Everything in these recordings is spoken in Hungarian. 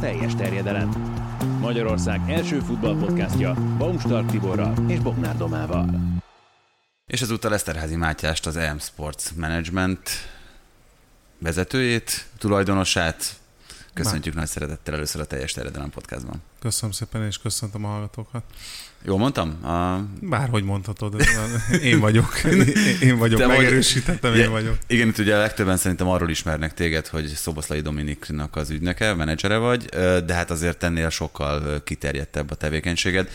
Teljes terjedelem. Magyarország első futballpodcastja Baumstark Tiborral és Bognár Domával. És ezúttal Eszterházi Mátyást, az EM Sports Management vezetőjét, tulajdonosát. Köszöntjük Már. nagy szeretettel először a teljes terjedelem podcastban. Köszönöm szépen, és köszöntöm a hallgatókat. Jól mondtam? A... Bárhogy mondhatod, én vagyok. Én vagyok, Te megerősítettem, én vagyok. Igen, itt ugye a legtöbben szerintem arról ismernek téged, hogy Szoboszlai Dominiknak az ügynöke, menedzsere vagy, de hát azért ennél sokkal kiterjedtebb a tevékenységed.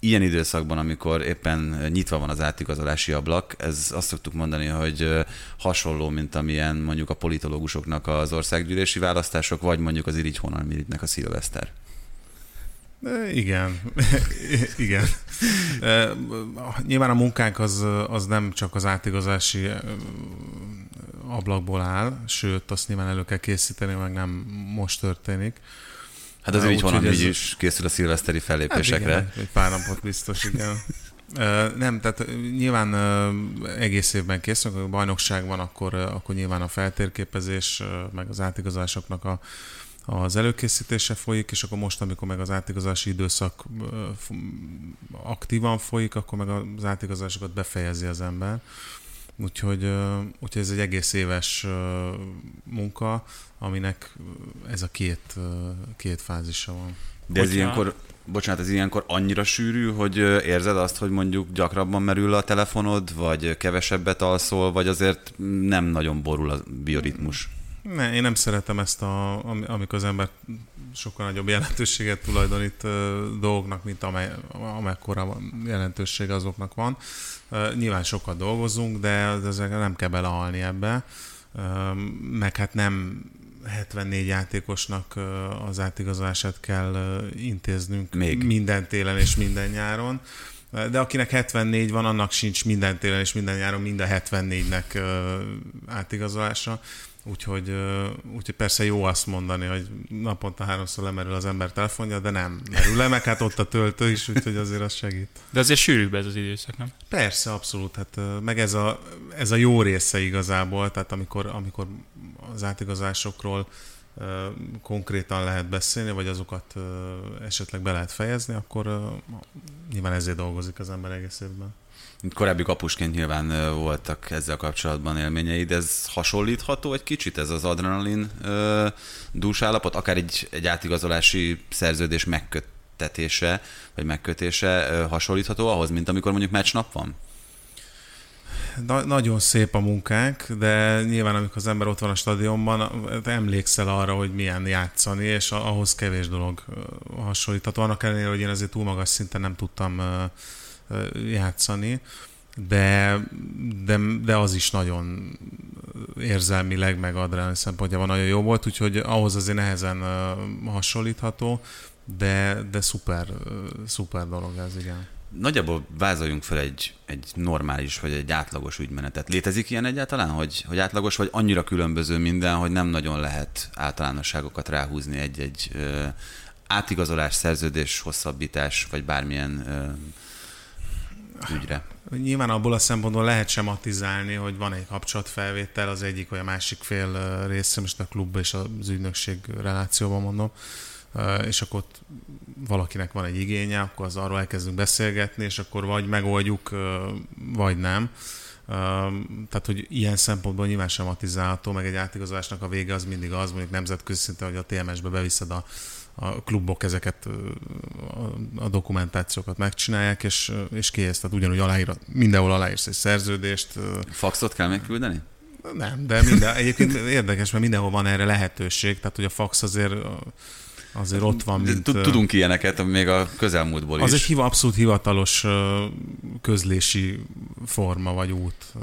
Ilyen időszakban, amikor éppen nyitva van az átigazolási ablak, ez azt szoktuk mondani, hogy hasonló, mint amilyen mondjuk a politológusoknak az országgyűlési választások, vagy mondjuk az Irigy Honalmiritnek a szilveszter. Igen, igen. Nyilván a munkánk az, az nem csak az átigazási ablakból áll, sőt, azt nyilván elő kell készíteni, meg nem most történik. Hát azért így van, ez... is készül a szilveszteri fellépésekre. Hát igen, egy pár napot biztos, igen. Nem, tehát nyilván egész évben készülünk, a bajnokság van, akkor, akkor nyilván a feltérképezés, meg az átigazásoknak a, az előkészítése folyik, és akkor most, amikor meg az átigazási időszak aktívan folyik, akkor meg az átigazásokat befejezi az ember. Úgyhogy, úgyhogy ez egy egész éves munka, aminek ez a két, két fázisa van. De ez Hogyha... ilyenkor, bocsánat, ez ilyenkor annyira sűrű, hogy érzed azt, hogy mondjuk gyakrabban merül a telefonod, vagy kevesebbet alszol, vagy azért nem nagyon borul a bioritmus? Ne, én nem szeretem ezt, a, amikor az ember sokkal nagyobb jelentőséget tulajdonít dolgoknak, mint amely, amekkora jelentőség azoknak van. Nyilván sokat dolgozunk, de ezek nem kell belehalni ebbe. Meg hát nem 74 játékosnak az átigazolását kell intéznünk Még. minden télen és minden nyáron. De akinek 74 van, annak sincs minden télen és minden nyáron mind a 74-nek átigazolása. Úgyhogy, úgyhogy persze jó azt mondani, hogy naponta háromszor lemerül az ember telefonja, de nem merül le, meg hát ott a töltő is, úgyhogy azért az segít. De azért sűrűbb ez az időszak, nem? Persze, abszolút. Hát, meg ez a, ez a jó része igazából, tehát amikor, amikor az átigazásokról konkrétan lehet beszélni, vagy azokat esetleg be lehet fejezni, akkor nyilván ezért dolgozik az ember egész évben. Korábbi kapusként nyilván voltak ezzel kapcsolatban élményeid, ez hasonlítható egy kicsit ez az adrenalin dús állapot, akár egy, egy átigazolási szerződés megkötetése, vagy megkötése hasonlítható ahhoz, mint amikor mondjuk meccsnap van? Na, nagyon szép a munkánk, de nyilván amikor az ember ott van a stadionban, emlékszel arra, hogy milyen játszani, és ahhoz kevés dolog hasonlítható. Annak ellenére, hogy én azért túl magas szinten nem tudtam játszani, de, de, de az is nagyon érzelmileg, meg adrenalin szempontjában nagyon jó volt, úgyhogy ahhoz azért nehezen hasonlítható, de, de szuper, szuper dolog ez, igen. Nagyjából vázoljunk fel egy, egy normális vagy egy átlagos ügymenetet. Létezik ilyen egyáltalán, hogy, hogy átlagos vagy annyira különböző minden, hogy nem nagyon lehet általánosságokat ráhúzni egy-egy átigazolás, szerződés, hosszabbítás, vagy bármilyen ügyre. Nyilván abból a szempontból lehet sematizálni, hogy van egy kapcsolatfelvétel az egyik vagy a másik fél része, most a klub és az ügynökség relációban mondom, és akkor ott valakinek van egy igénye, akkor az arról elkezdünk beszélgetni, és akkor vagy megoldjuk, vagy nem. Tehát, hogy ilyen szempontból nyilván sematizálható, meg egy átigazolásnak a vége az mindig az, mondjuk nemzetközi szinten, hogy a TMS-be beviszed a a klubok ezeket a dokumentációkat megcsinálják, és, és kész. Tehát ugyanúgy aláír, mindenhol aláírsz egy szerződést. Faxot kell megküldeni? Nem, de minden, egyébként érdekes, mert mindenhol van erre lehetőség, tehát hogy a fax azért azért ott van, mint... Tudunk ilyeneket még a közelmúltból is. Az egy abszolút hivatalos közlési forma vagy út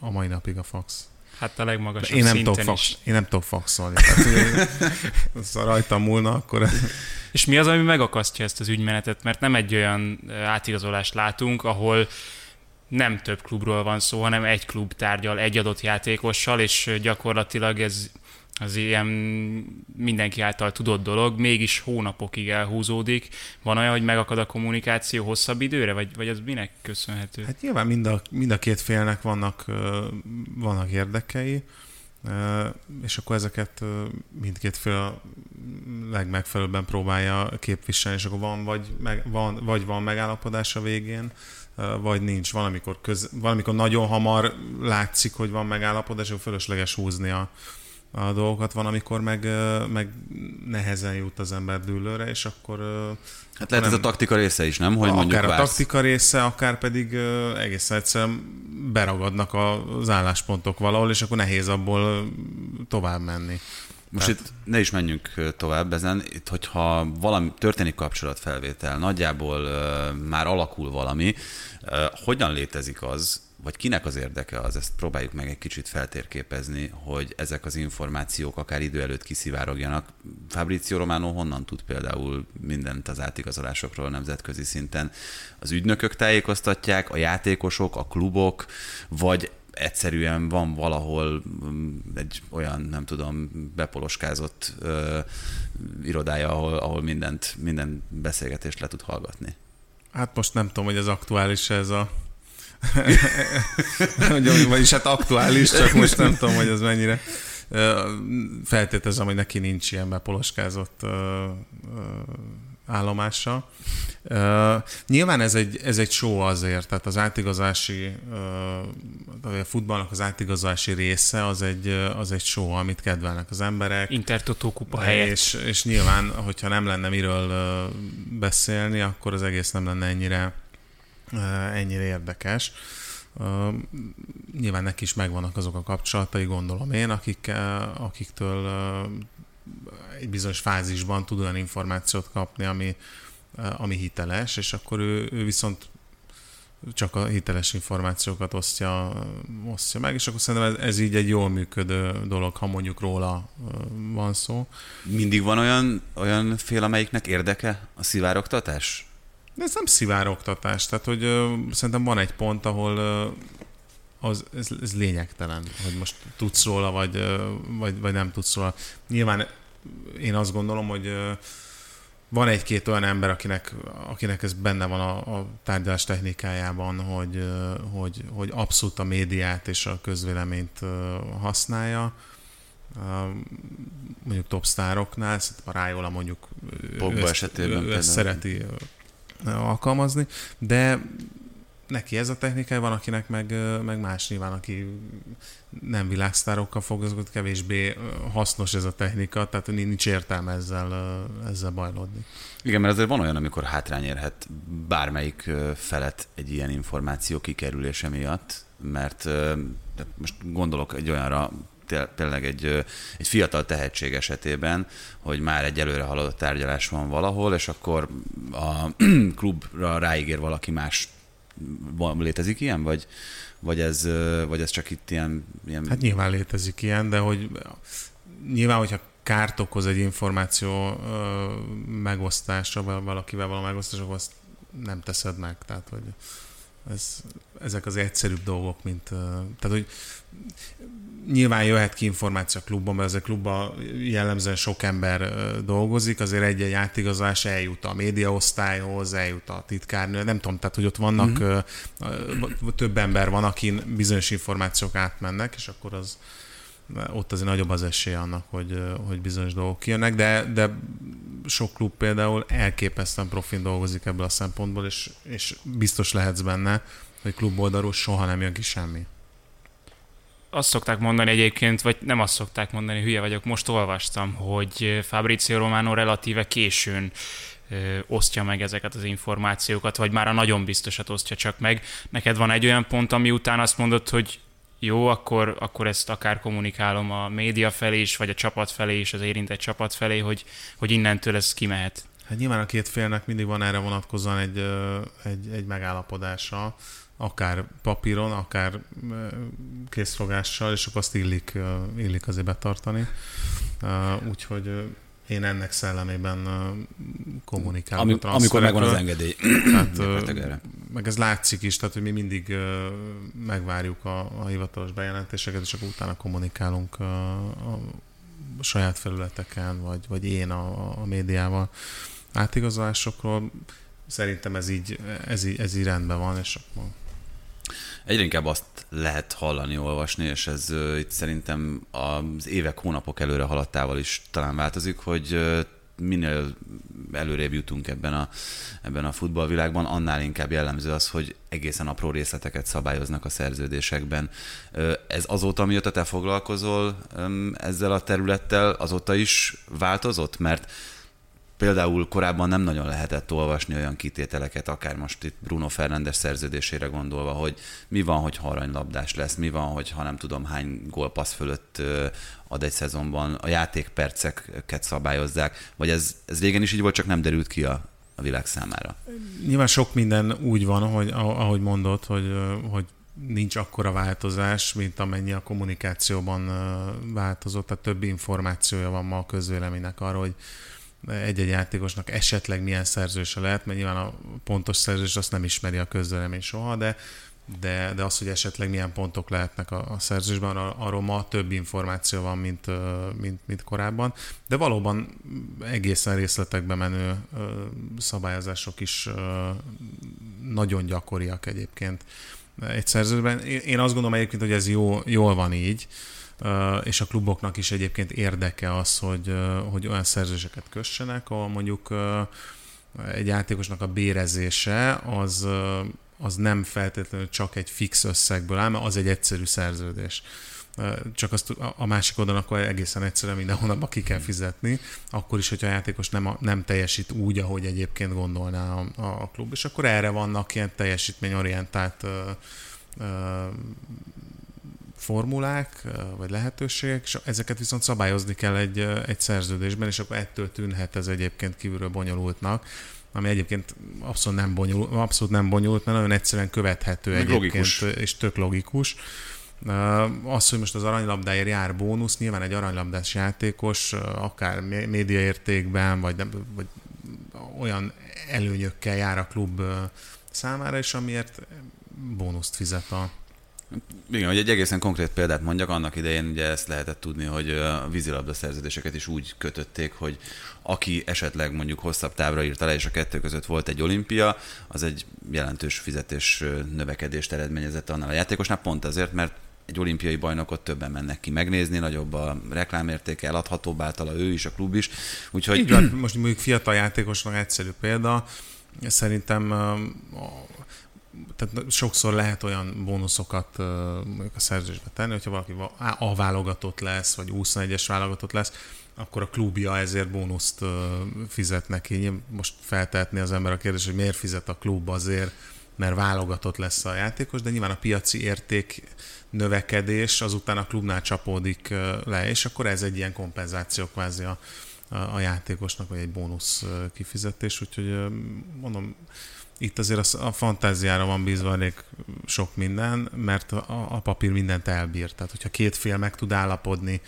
a mai napig a fax. Hát a legmagasabb én nem szinten tudok, fax, én nem tudok faxolni. Tehát, ha rajtam múlna, akkor... És mi az, ami megakasztja ezt az ügymenetet? Mert nem egy olyan átigazolást látunk, ahol nem több klubról van szó, hanem egy klub tárgyal egy adott játékossal, és gyakorlatilag ez az ilyen mindenki által tudott dolog, mégis hónapokig elhúzódik. Van olyan, hogy megakad a kommunikáció hosszabb időre, vagy, vagy ez minek köszönhető? Hát nyilván mind a, mind a két félnek vannak, vannak érdekei, és akkor ezeket mindkét fél a legmegfelelőbben próbálja képviselni, és akkor van vagy, meg, van, vagy van megállapodás a végén, vagy nincs. Valamikor, köz, valamikor nagyon hamar látszik, hogy van megállapodás, akkor fölösleges húzni a, a dolgokat, van, amikor meg, meg nehezen jut az ember dűlőre, és akkor... Hát lehet nem, ez a taktika része is, nem? Hogy akár mondjuk a vársz. taktika része, akár pedig egész egyszerűen beragadnak az álláspontok valahol, és akkor nehéz abból tovább menni. Most Tehát... itt ne is menjünk tovább ezen, itt hogyha valami történik kapcsolatfelvétel, nagyjából uh, már alakul valami, uh, hogyan létezik az, vagy kinek az érdeke az, ezt próbáljuk meg egy kicsit feltérképezni, hogy ezek az információk akár idő előtt kiszivárogjanak. Fabrizio Romano honnan tud például mindent az átigazolásokról nemzetközi szinten? Az ügynökök tájékoztatják, a játékosok, a klubok, vagy egyszerűen van valahol mm, egy olyan, nem tudom, bepoloskázott ö, irodája, ahol, ahol mindent, minden beszélgetést le tud hallgatni. Hát most nem tudom, hogy ez aktuális ez a vagyis hát aktuális, csak most nem tudom, hogy ez mennyire. Feltételezem, hogy neki nincs ilyen bepoloskázott állomása. Uh, nyilván ez egy, ez egy show azért, tehát az átigazási, uh, a futballnak az átigazási része az egy, az egy show, amit kedvelnek az emberek. Intertotó kupa helyett. És, és nyilván, hogyha nem lenne miről beszélni, akkor az egész nem lenne ennyire, ennyire érdekes. Nyilván neki is megvannak azok a kapcsolatai, gondolom én, akik, akiktől egy bizonyos fázisban tud olyan információt kapni, ami, ami hiteles, és akkor ő, ő viszont csak a hiteles információkat osztja, osztja meg, és akkor szerintem ez, ez így egy jól működő dolog, ha mondjuk róla van szó. Mindig van olyan, olyan fél, amelyiknek érdeke a szivárogtatás? De ez nem szivárogtatás, tehát hogy ö, szerintem van egy pont, ahol ö, az, ez, ez lényegtelen, hogy most tudsz róla, vagy, ö, vagy, vagy nem tudsz róla. Nyilván én azt gondolom, hogy ö, van egy-két olyan ember, akinek, akinek ez benne van a, a tárgyalás technikájában, hogy, hogy, hogy abszolút a médiát és a közvéleményt használja. Mondjuk top sztároknál, a Rájola mondjuk Pogba ő esetében ő ezt szereti alkalmazni, de neki ez a technikája van, akinek meg, meg más nyilván, aki nem világsztárokkal foglalkozott, kevésbé hasznos ez a technika, tehát nincs értelme ezzel, ezzel bajlódni. Igen, mert azért van olyan, amikor hátrány érhet bármelyik felet egy ilyen információ kikerülése miatt, mert most gondolok egy olyanra, tényleg egy, egy fiatal tehetség esetében, hogy már egy előre haladott tárgyalás van valahol, és akkor a klubra ráígér valaki más létezik ilyen, vagy, vagy, ez, vagy ez csak itt ilyen, ilyen... Hát nyilván létezik ilyen, de hogy nyilván, hogyha kárt okoz egy információ megosztása, valakivel való megosztása, akkor azt nem teszed meg. Tehát, hogy ez, ezek az egyszerűbb dolgok, mint... Tehát, hogy nyilván jöhet ki információ a klubban, mert ez a klubban jellemzően sok ember dolgozik, azért egy-egy átigazolás eljut a médiaosztályhoz, eljut a titkárnő, nem tudom, tehát hogy ott vannak, uh-huh. több ember van, akin bizonyos információk átmennek, és akkor az ott azért nagyobb az esély annak, hogy, hogy bizonyos dolgok kijönnek, de, de sok klub például elképesztően profin dolgozik ebből a szempontból, és, és biztos lehetsz benne, hogy klub oldalról soha nem jön ki semmi azt szokták mondani egyébként, vagy nem azt szokták mondani, hülye vagyok, most olvastam, hogy Fabrizio Romano relatíve későn osztja meg ezeket az információkat, vagy már a nagyon biztosat osztja csak meg. Neked van egy olyan pont, ami után azt mondod, hogy jó, akkor, akkor ezt akár kommunikálom a média felé is, vagy a csapat felé is, az érintett csapat felé, hogy, hogy innentől ez kimehet. Hát nyilván a két félnek mindig van erre vonatkozóan egy, egy, egy megállapodása, akár papíron, akár készfogással, és akkor azt illik, illik azért betartani. Úgyhogy én ennek szellemében kommunikálok. Ami, amikor megvan az engedély. Tehát, meg ez látszik is, tehát hogy mi mindig megvárjuk a, a hivatalos bejelentéseket, és akkor utána kommunikálunk a, a saját felületeken, vagy, vagy én a, a médiával átigazolásokról. Szerintem ez így, ez így, ez így rendben van, és akkor Egyre inkább azt lehet hallani, olvasni, és ez uh, itt szerintem az évek, hónapok előre haladtával is talán változik, hogy uh, minél előrébb jutunk ebben a, ebben a futballvilágban, annál inkább jellemző az, hogy egészen apró részleteket szabályoznak a szerződésekben. Ez azóta, mióta te foglalkozol ezzel a területtel, azóta is változott? Mert Például korábban nem nagyon lehetett olvasni olyan kitételeket, akár most itt Bruno Fernandes szerződésére gondolva, hogy mi van, hogy aranylabdás lesz, mi van, hogy ha nem tudom hány gólpassz fölött ad egy szezonban, a játékperceket szabályozzák, vagy ez, ez régen is így volt, csak nem derült ki a, a világ számára. Nyilván sok minden úgy van, hogy, ahogy mondod, hogy, hogy nincs akkora változás, mint amennyi a kommunikációban változott, tehát több információja van ma a közvéleménynek arról, hogy egy-egy játékosnak esetleg milyen szerzőse lehet, mert nyilván a pontos szerzős azt nem ismeri a közvélemény soha, de, de, de az, hogy esetleg milyen pontok lehetnek a, a szerzősben, arról ma több információ van, mint, mint, mint korábban. De valóban egészen részletekbe menő szabályozások is nagyon gyakoriak egyébként egy szerzőben. Én azt gondolom egyébként, hogy ez jó, jól van így, és a kluboknak is egyébként érdeke az, hogy, hogy olyan szerzőseket kössenek, ahol mondjuk egy játékosnak a bérezése az, az nem feltétlenül csak egy fix összegből áll, mert az egy egyszerű szerződés. Csak azt a másik oldalon akkor egészen egyszerűen minden hónapban ki kell fizetni, akkor is, hogyha a játékos nem, nem teljesít úgy, ahogy egyébként gondolná a, a klub. És akkor erre vannak ilyen teljesítményorientált formulák, vagy lehetőségek, és ezeket viszont szabályozni kell egy, egy szerződésben, és akkor ettől tűnhet ez egyébként kívülről bonyolultnak, ami egyébként abszolút nem bonyolult, abszolút nem bonyolult mert nagyon egyszerűen követhető Meg egyébként, logikus. és tök logikus. Az, hogy most az aranylabdáért jár bónusz, nyilván egy aranylabdás játékos, akár médiaértékben, vagy, nem, vagy olyan előnyökkel jár a klub számára, és amiért bónuszt fizet a, igen, hogy egy egészen konkrét példát mondjak, annak idején ugye ezt lehetett tudni, hogy a vízilabda szerződéseket is úgy kötötték, hogy aki esetleg mondjuk hosszabb távra írt alá, és a kettő között volt egy olimpia, az egy jelentős fizetés növekedést eredményezett annál a játékosnál, pont azért, mert egy olimpiai bajnokot többen mennek ki megnézni, nagyobb a reklámértéke, eladhatóbb általa ő is, a klub is. Úgyhogy... Így van, most mondjuk fiatal játékosnak egyszerű példa, szerintem tehát sokszor lehet olyan bónuszokat mondjuk a szerződésbe tenni, hogyha valaki A válogatott lesz, vagy 21-es válogatott lesz, akkor a klubja ezért bónuszt fizet neki. Most feltehetni az ember a kérdést, hogy miért fizet a klub azért, mert válogatott lesz a játékos, de nyilván a piaci érték növekedés azután a klubnál csapódik le, és akkor ez egy ilyen kompenzáció kvázi a, a játékosnak, vagy egy bónusz kifizetés, úgyhogy mondom, itt azért a, a fantáziára van bízva elég sok minden, mert a, a papír mindent elbír. Tehát, hogyha két fél meg tud állapodni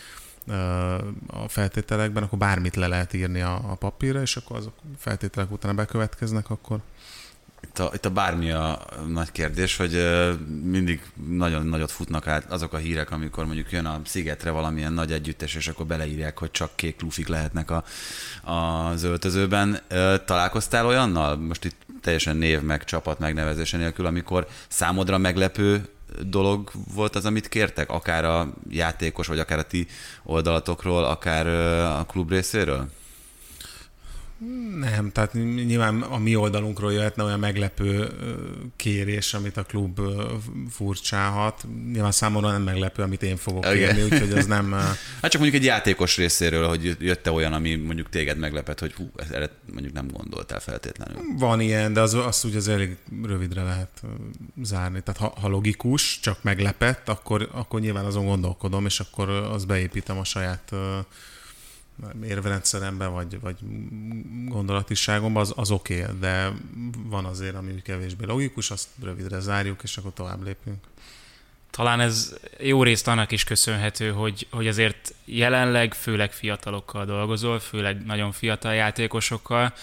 a feltételekben, akkor bármit le lehet írni a, a papírra, és akkor azok feltételek utána bekövetkeznek, akkor itt a, itt a bármi a nagy kérdés, hogy mindig nagyon nagyot futnak át azok a hírek, amikor mondjuk jön a szigetre valamilyen nagy együttes, és akkor beleírják, hogy csak kék lufik lehetnek a, az öltözőben. Találkoztál olyannal? Most itt teljesen név meg csapat megnevezése nélkül, amikor számodra meglepő dolog volt az, amit kértek, akár a játékos, vagy akár a ti oldalatokról, akár a klub részéről? Nem, tehát nyilván a mi oldalunkról jöhetne olyan meglepő kérés, amit a klub furcsálhat. Nyilván számomra nem meglepő, amit én fogok okay. kérni, úgyhogy az nem... Hát csak mondjuk egy játékos részéről, hogy jött olyan, ami mondjuk téged meglepet, hogy hú, erre mondjuk nem gondoltál feltétlenül. Van ilyen, de az, azt úgy az elég rövidre lehet zárni. Tehát ha, ha logikus, csak meglepett, akkor, akkor nyilván azon gondolkodom, és akkor az beépítem a saját érvrendszeremben, vagy, vagy gondolatiságomban, az, az oké, okay, de van azért, ami kevésbé logikus, azt rövidre zárjuk, és akkor tovább lépünk. Talán ez jó részt annak is köszönhető, hogy, hogy azért jelenleg főleg fiatalokkal dolgozol, főleg nagyon fiatal játékosokkal,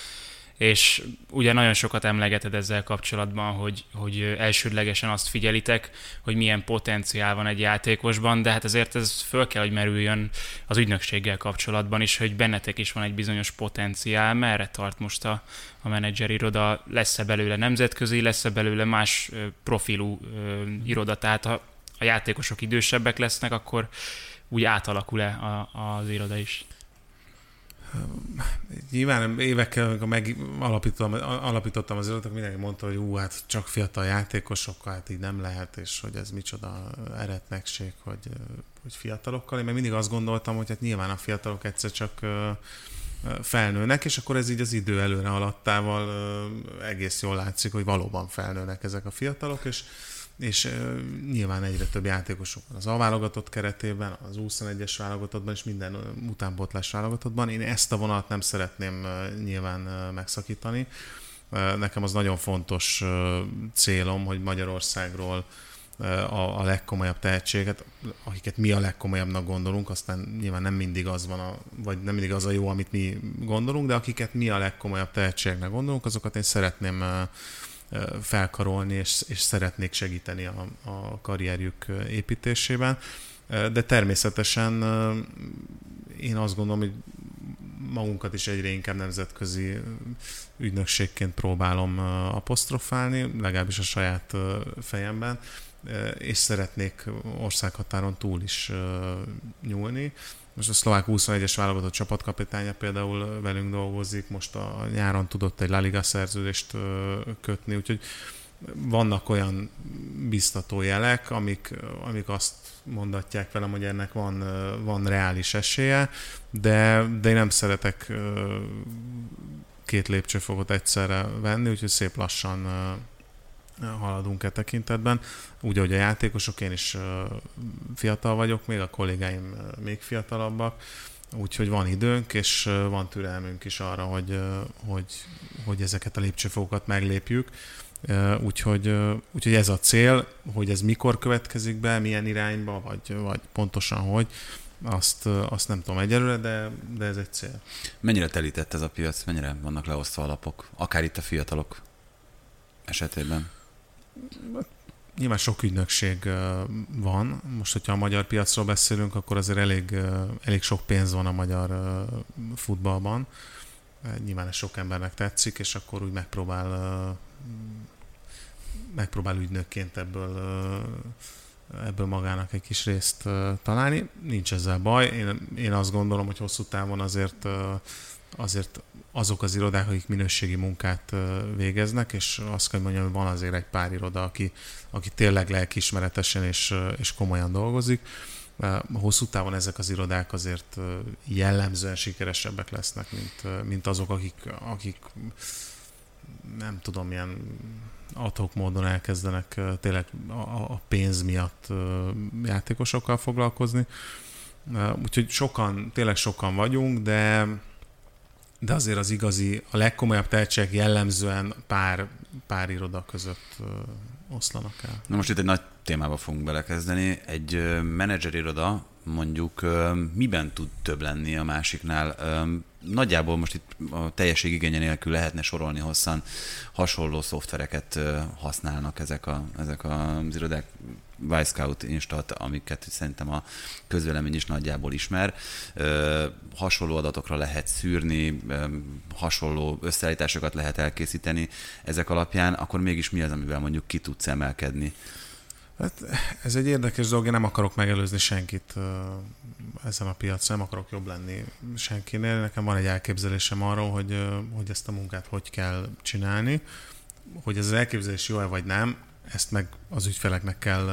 és ugye nagyon sokat emlegeted ezzel kapcsolatban, hogy, hogy elsődlegesen azt figyelitek, hogy milyen potenciál van egy játékosban, de hát azért ez föl kell, hogy merüljön az ügynökséggel kapcsolatban is, hogy bennetek is van egy bizonyos potenciál, merre tart most a, a menedzser iroda, lesz-e belőle nemzetközi, lesz-e belőle más profilú iroda, tehát ha a játékosok idősebbek lesznek, akkor úgy átalakul-e az iroda is? Nyilván évekkel, amikor megalapítottam, alapítottam az irodát, mindenki mondta, hogy ú, hát csak fiatal játékosokkal, hát így nem lehet, és hogy ez micsoda eretnekség, hogy, hogy fiatalokkal. Én meg mindig azt gondoltam, hogy hát nyilván a fiatalok egyszer csak felnőnek, és akkor ez így az idő előre alattával egész jól látszik, hogy valóban felnőnek ezek a fiatalok, és és uh, nyilván egyre több játékosok van az A válogatott keretében, az 21-es válogatottban és minden utánpótlás válogatottban. Én ezt a vonalat nem szeretném uh, nyilván uh, megszakítani. Uh, nekem az nagyon fontos uh, célom, hogy Magyarországról a, a legkomolyabb tehetséget, akiket mi a legkomolyabbnak gondolunk, aztán nyilván nem mindig az van, a, vagy nem mindig az a jó, amit mi gondolunk, de akiket mi a legkomolyabb tehetségnek gondolunk, azokat én szeretném felkarolni, és, és szeretnék segíteni a, a karrierjük építésében. De természetesen én azt gondolom, hogy magunkat is egyre inkább nemzetközi ügynökségként próbálom apostrofálni, legalábbis a saját fejemben, és szeretnék országhatáron túl is nyúlni. Most a szlovák 21-es válogatott csapatkapitánya például velünk dolgozik, most a nyáron tudott egy La Liga szerződést kötni, úgyhogy vannak olyan biztató jelek, amik, amik azt mondatják velem, hogy ennek van, van reális esélye, de, de én nem szeretek két lépcsőfokot egyszerre venni, úgyhogy szép lassan haladunk e tekintetben. Úgy, ahogy a játékosok, én is fiatal vagyok, még a kollégáim még fiatalabbak, úgyhogy van időnk, és van türelmünk is arra, hogy, hogy, hogy ezeket a lépcsőfokokat meglépjük. Úgyhogy, úgyhogy ez a cél, hogy ez mikor következik be, milyen irányba, vagy, vagy pontosan hogy, azt, azt nem tudom egyelőre, de, de ez egy cél. Mennyire telített ez a piac, mennyire vannak leosztva alapok, akár itt a fiatalok esetében? Nyilván sok ügynökség van. Most, hogyha a magyar piacról beszélünk, akkor azért elég, elég sok pénz van a magyar futballban. Nyilván ez sok embernek tetszik, és akkor úgy megpróbál megpróbál ügynökként ebből ebből magának egy kis részt találni. Nincs ezzel baj. Én, én azt gondolom, hogy hosszú távon azért azért azok az irodák, akik minőségi munkát végeznek, és azt kell mondjam, hogy van azért egy pár iroda, aki, aki tényleg lelkismeretesen és, és komolyan dolgozik. Hosszú távon ezek az irodák azért jellemzően sikeresebbek lesznek, mint, mint azok, akik, akik nem tudom, milyen adhok módon elkezdenek tényleg a pénz miatt játékosokkal foglalkozni. Úgyhogy sokan, tényleg sokan vagyunk, de de azért az igazi, a legkomolyabb tehetség jellemzően pár, pár iroda között oszlanak el. Na most itt egy nagy témába fogunk belekezdeni. Egy menedzser mondjuk miben tud több lenni a másiknál? Nagyjából most itt a teljesség igénye nélkül lehetne sorolni hosszan, hasonló szoftvereket használnak ezek, a, ezek az irodák. Wisecout Instat, amiket szerintem a közvélemény is nagyjából ismer. Hasonló adatokra lehet szűrni, hasonló összeállításokat lehet elkészíteni ezek alapján, akkor mégis mi az, amivel mondjuk ki tudsz emelkedni? Hát ez egy érdekes dolog, én nem akarok megelőzni senkit ezen a piacon, nem akarok jobb lenni senkinél. Nekem van egy elképzelésem arról, hogy, hogy ezt a munkát hogy kell csinálni. Hogy ez az elképzelés jó-e vagy nem, ezt meg az ügyfeleknek kell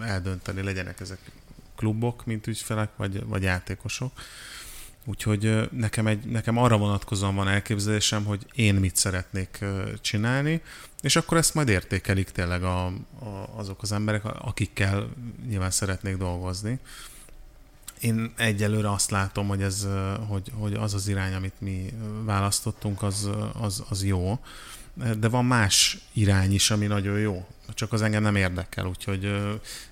eldönteni, legyenek ezek klubok, mint ügyfelek, vagy, vagy játékosok. Úgyhogy nekem, egy, nekem arra vonatkozóan van elképzelésem, hogy én mit szeretnék csinálni, és akkor ezt majd értékelik tényleg a, a, azok az emberek, akikkel nyilván szeretnék dolgozni. én egyelőre azt látom, hogy, ez, hogy, hogy az az irány, amit mi választottunk, az, az, az jó. De van más irány is, ami nagyon jó. Csak az engem nem érdekel, úgyhogy,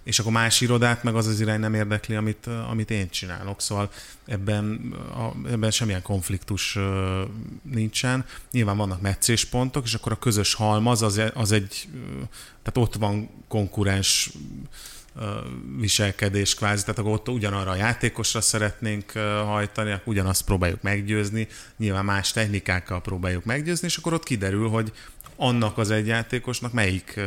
és akkor más irodát meg az az irány nem érdekli, amit, amit én csinálok. Szóval ebben, ebben semmilyen konfliktus nincsen. Nyilván vannak meccéspontok, és akkor a közös halmaz az, az egy, tehát ott van konkurens viselkedés kvázi, tehát akkor ott ugyanarra a játékosra szeretnénk hajtani, akkor ugyanazt próbáljuk meggyőzni, nyilván más technikákkal próbáljuk meggyőzni, és akkor ott kiderül, hogy annak az egy játékosnak melyik,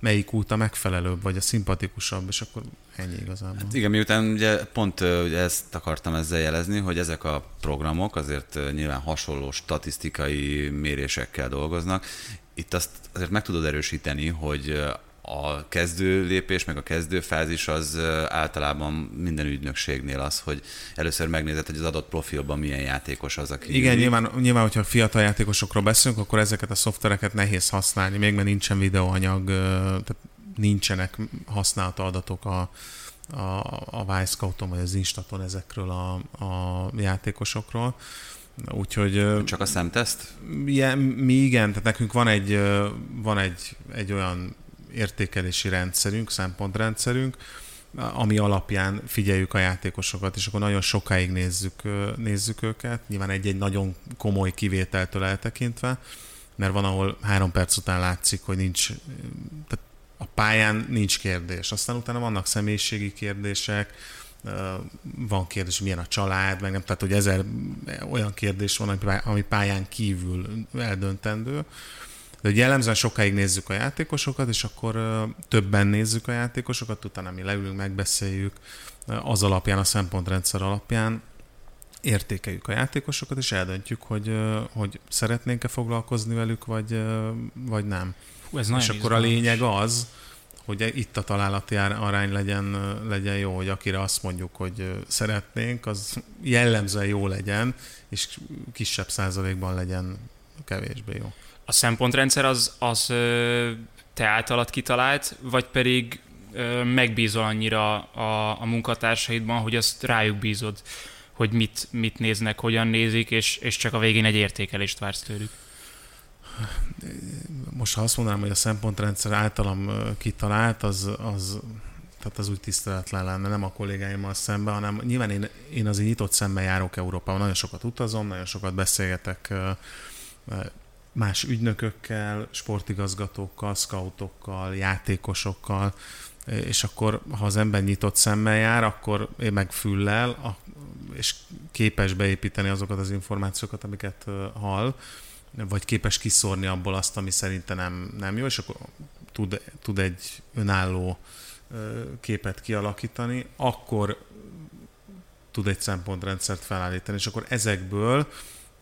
melyik út a megfelelőbb, vagy a szimpatikusabb, és akkor ennyi igazából. Hát igen, miután ugye pont ugye ezt akartam ezzel jelezni, hogy ezek a programok azért nyilván hasonló statisztikai mérésekkel dolgoznak. Itt azt azért meg tudod erősíteni, hogy a kezdő lépés, meg a kezdő fázis az általában minden ügynökségnél az, hogy először megnézed, hogy az adott profilban milyen játékos az, aki... Igen, nyilván, nyilván, hogyha fiatal játékosokról beszélünk, akkor ezeket a szoftvereket nehéz használni, még mert nincsen videóanyag, tehát nincsenek használható adatok a, a, a Wisecout-on, vagy az Instaton ezekről a, a játékosokról. Úgyhogy... Csak a szemteszt? Igen, mi igen, tehát nekünk van egy, van egy, egy olyan értékelési rendszerünk, szempontrendszerünk, ami alapján figyeljük a játékosokat, és akkor nagyon sokáig nézzük, nézzük őket, nyilván egy-egy nagyon komoly kivételtől eltekintve, mert van, ahol három perc után látszik, hogy nincs, tehát a pályán nincs kérdés. Aztán utána vannak személyiségi kérdések, van kérdés, milyen a család, meg nem, tehát hogy ezer olyan kérdés van, ami pályán kívül eldöntendő. De hogy jellemzően sokáig nézzük a játékosokat, és akkor többen nézzük a játékosokat, utána mi leülünk, megbeszéljük, az alapján, a szempontrendszer alapján értékeljük a játékosokat, és eldöntjük, hogy, hogy szeretnénk-e foglalkozni velük, vagy, vagy nem. Hú, ez és akkor a lényeg az, hogy itt a találati arány legyen, legyen jó, hogy akire azt mondjuk, hogy szeretnénk, az jellemzően jó legyen, és kisebb százalékban legyen kevésbé jó a szempontrendszer az, az te általad kitalált, vagy pedig megbízol annyira a, a munkatársaidban, hogy azt rájuk bízod, hogy mit, mit néznek, hogyan nézik, és, és csak a végén egy értékelést vársz tőlük? Most ha azt mondanám, hogy a szempontrendszer általam kitalált, az, az tehát az úgy tiszteletlen lenne, nem a kollégáimmal szemben, hanem nyilván én, én azért nyitott szemmel járok Európában, nagyon sokat utazom, nagyon sokat beszélgetek más ügynökökkel, sportigazgatókkal, scoutokkal, játékosokkal, és akkor, ha az ember nyitott szemmel jár, akkor én meg füllel, és képes beépíteni azokat az információkat, amiket hall, vagy képes kiszórni abból azt, ami szerinte nem, nem jó, és akkor tud, tud egy önálló képet kialakítani, akkor tud egy szempontrendszert felállítani, és akkor ezekből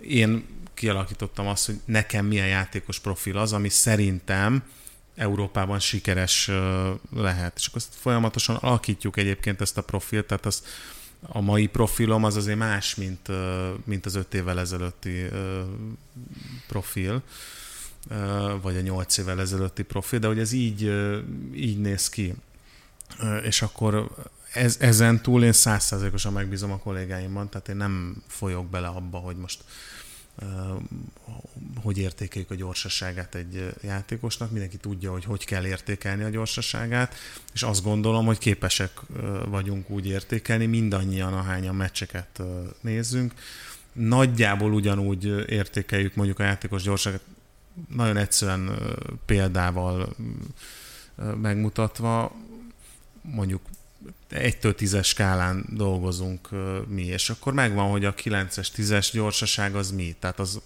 én kialakítottam azt, hogy nekem milyen játékos profil az, ami szerintem Európában sikeres lehet. És akkor ezt folyamatosan alakítjuk egyébként ezt a profilt, tehát az, a mai profilom az azért más, mint, mint az öt évvel ezelőtti profil, vagy a nyolc évvel ezelőtti profil, de hogy ez így, így néz ki. És akkor ez, ezen túl én százszázalékosan megbízom a kollégáimban, tehát én nem folyok bele abba, hogy most hogy értékeljük a gyorsaságát egy játékosnak. Mindenki tudja, hogy hogy kell értékelni a gyorsaságát, és azt gondolom, hogy képesek vagyunk úgy értékelni, mindannyian, ahányan meccseket nézzünk. Nagyjából ugyanúgy értékeljük mondjuk a játékos gyorsaságát, nagyon egyszerűen példával megmutatva, mondjuk egytől tízes skálán dolgozunk mi, és akkor megvan, hogy a 9-es, 10-es gyorsaság az mi, tehát az,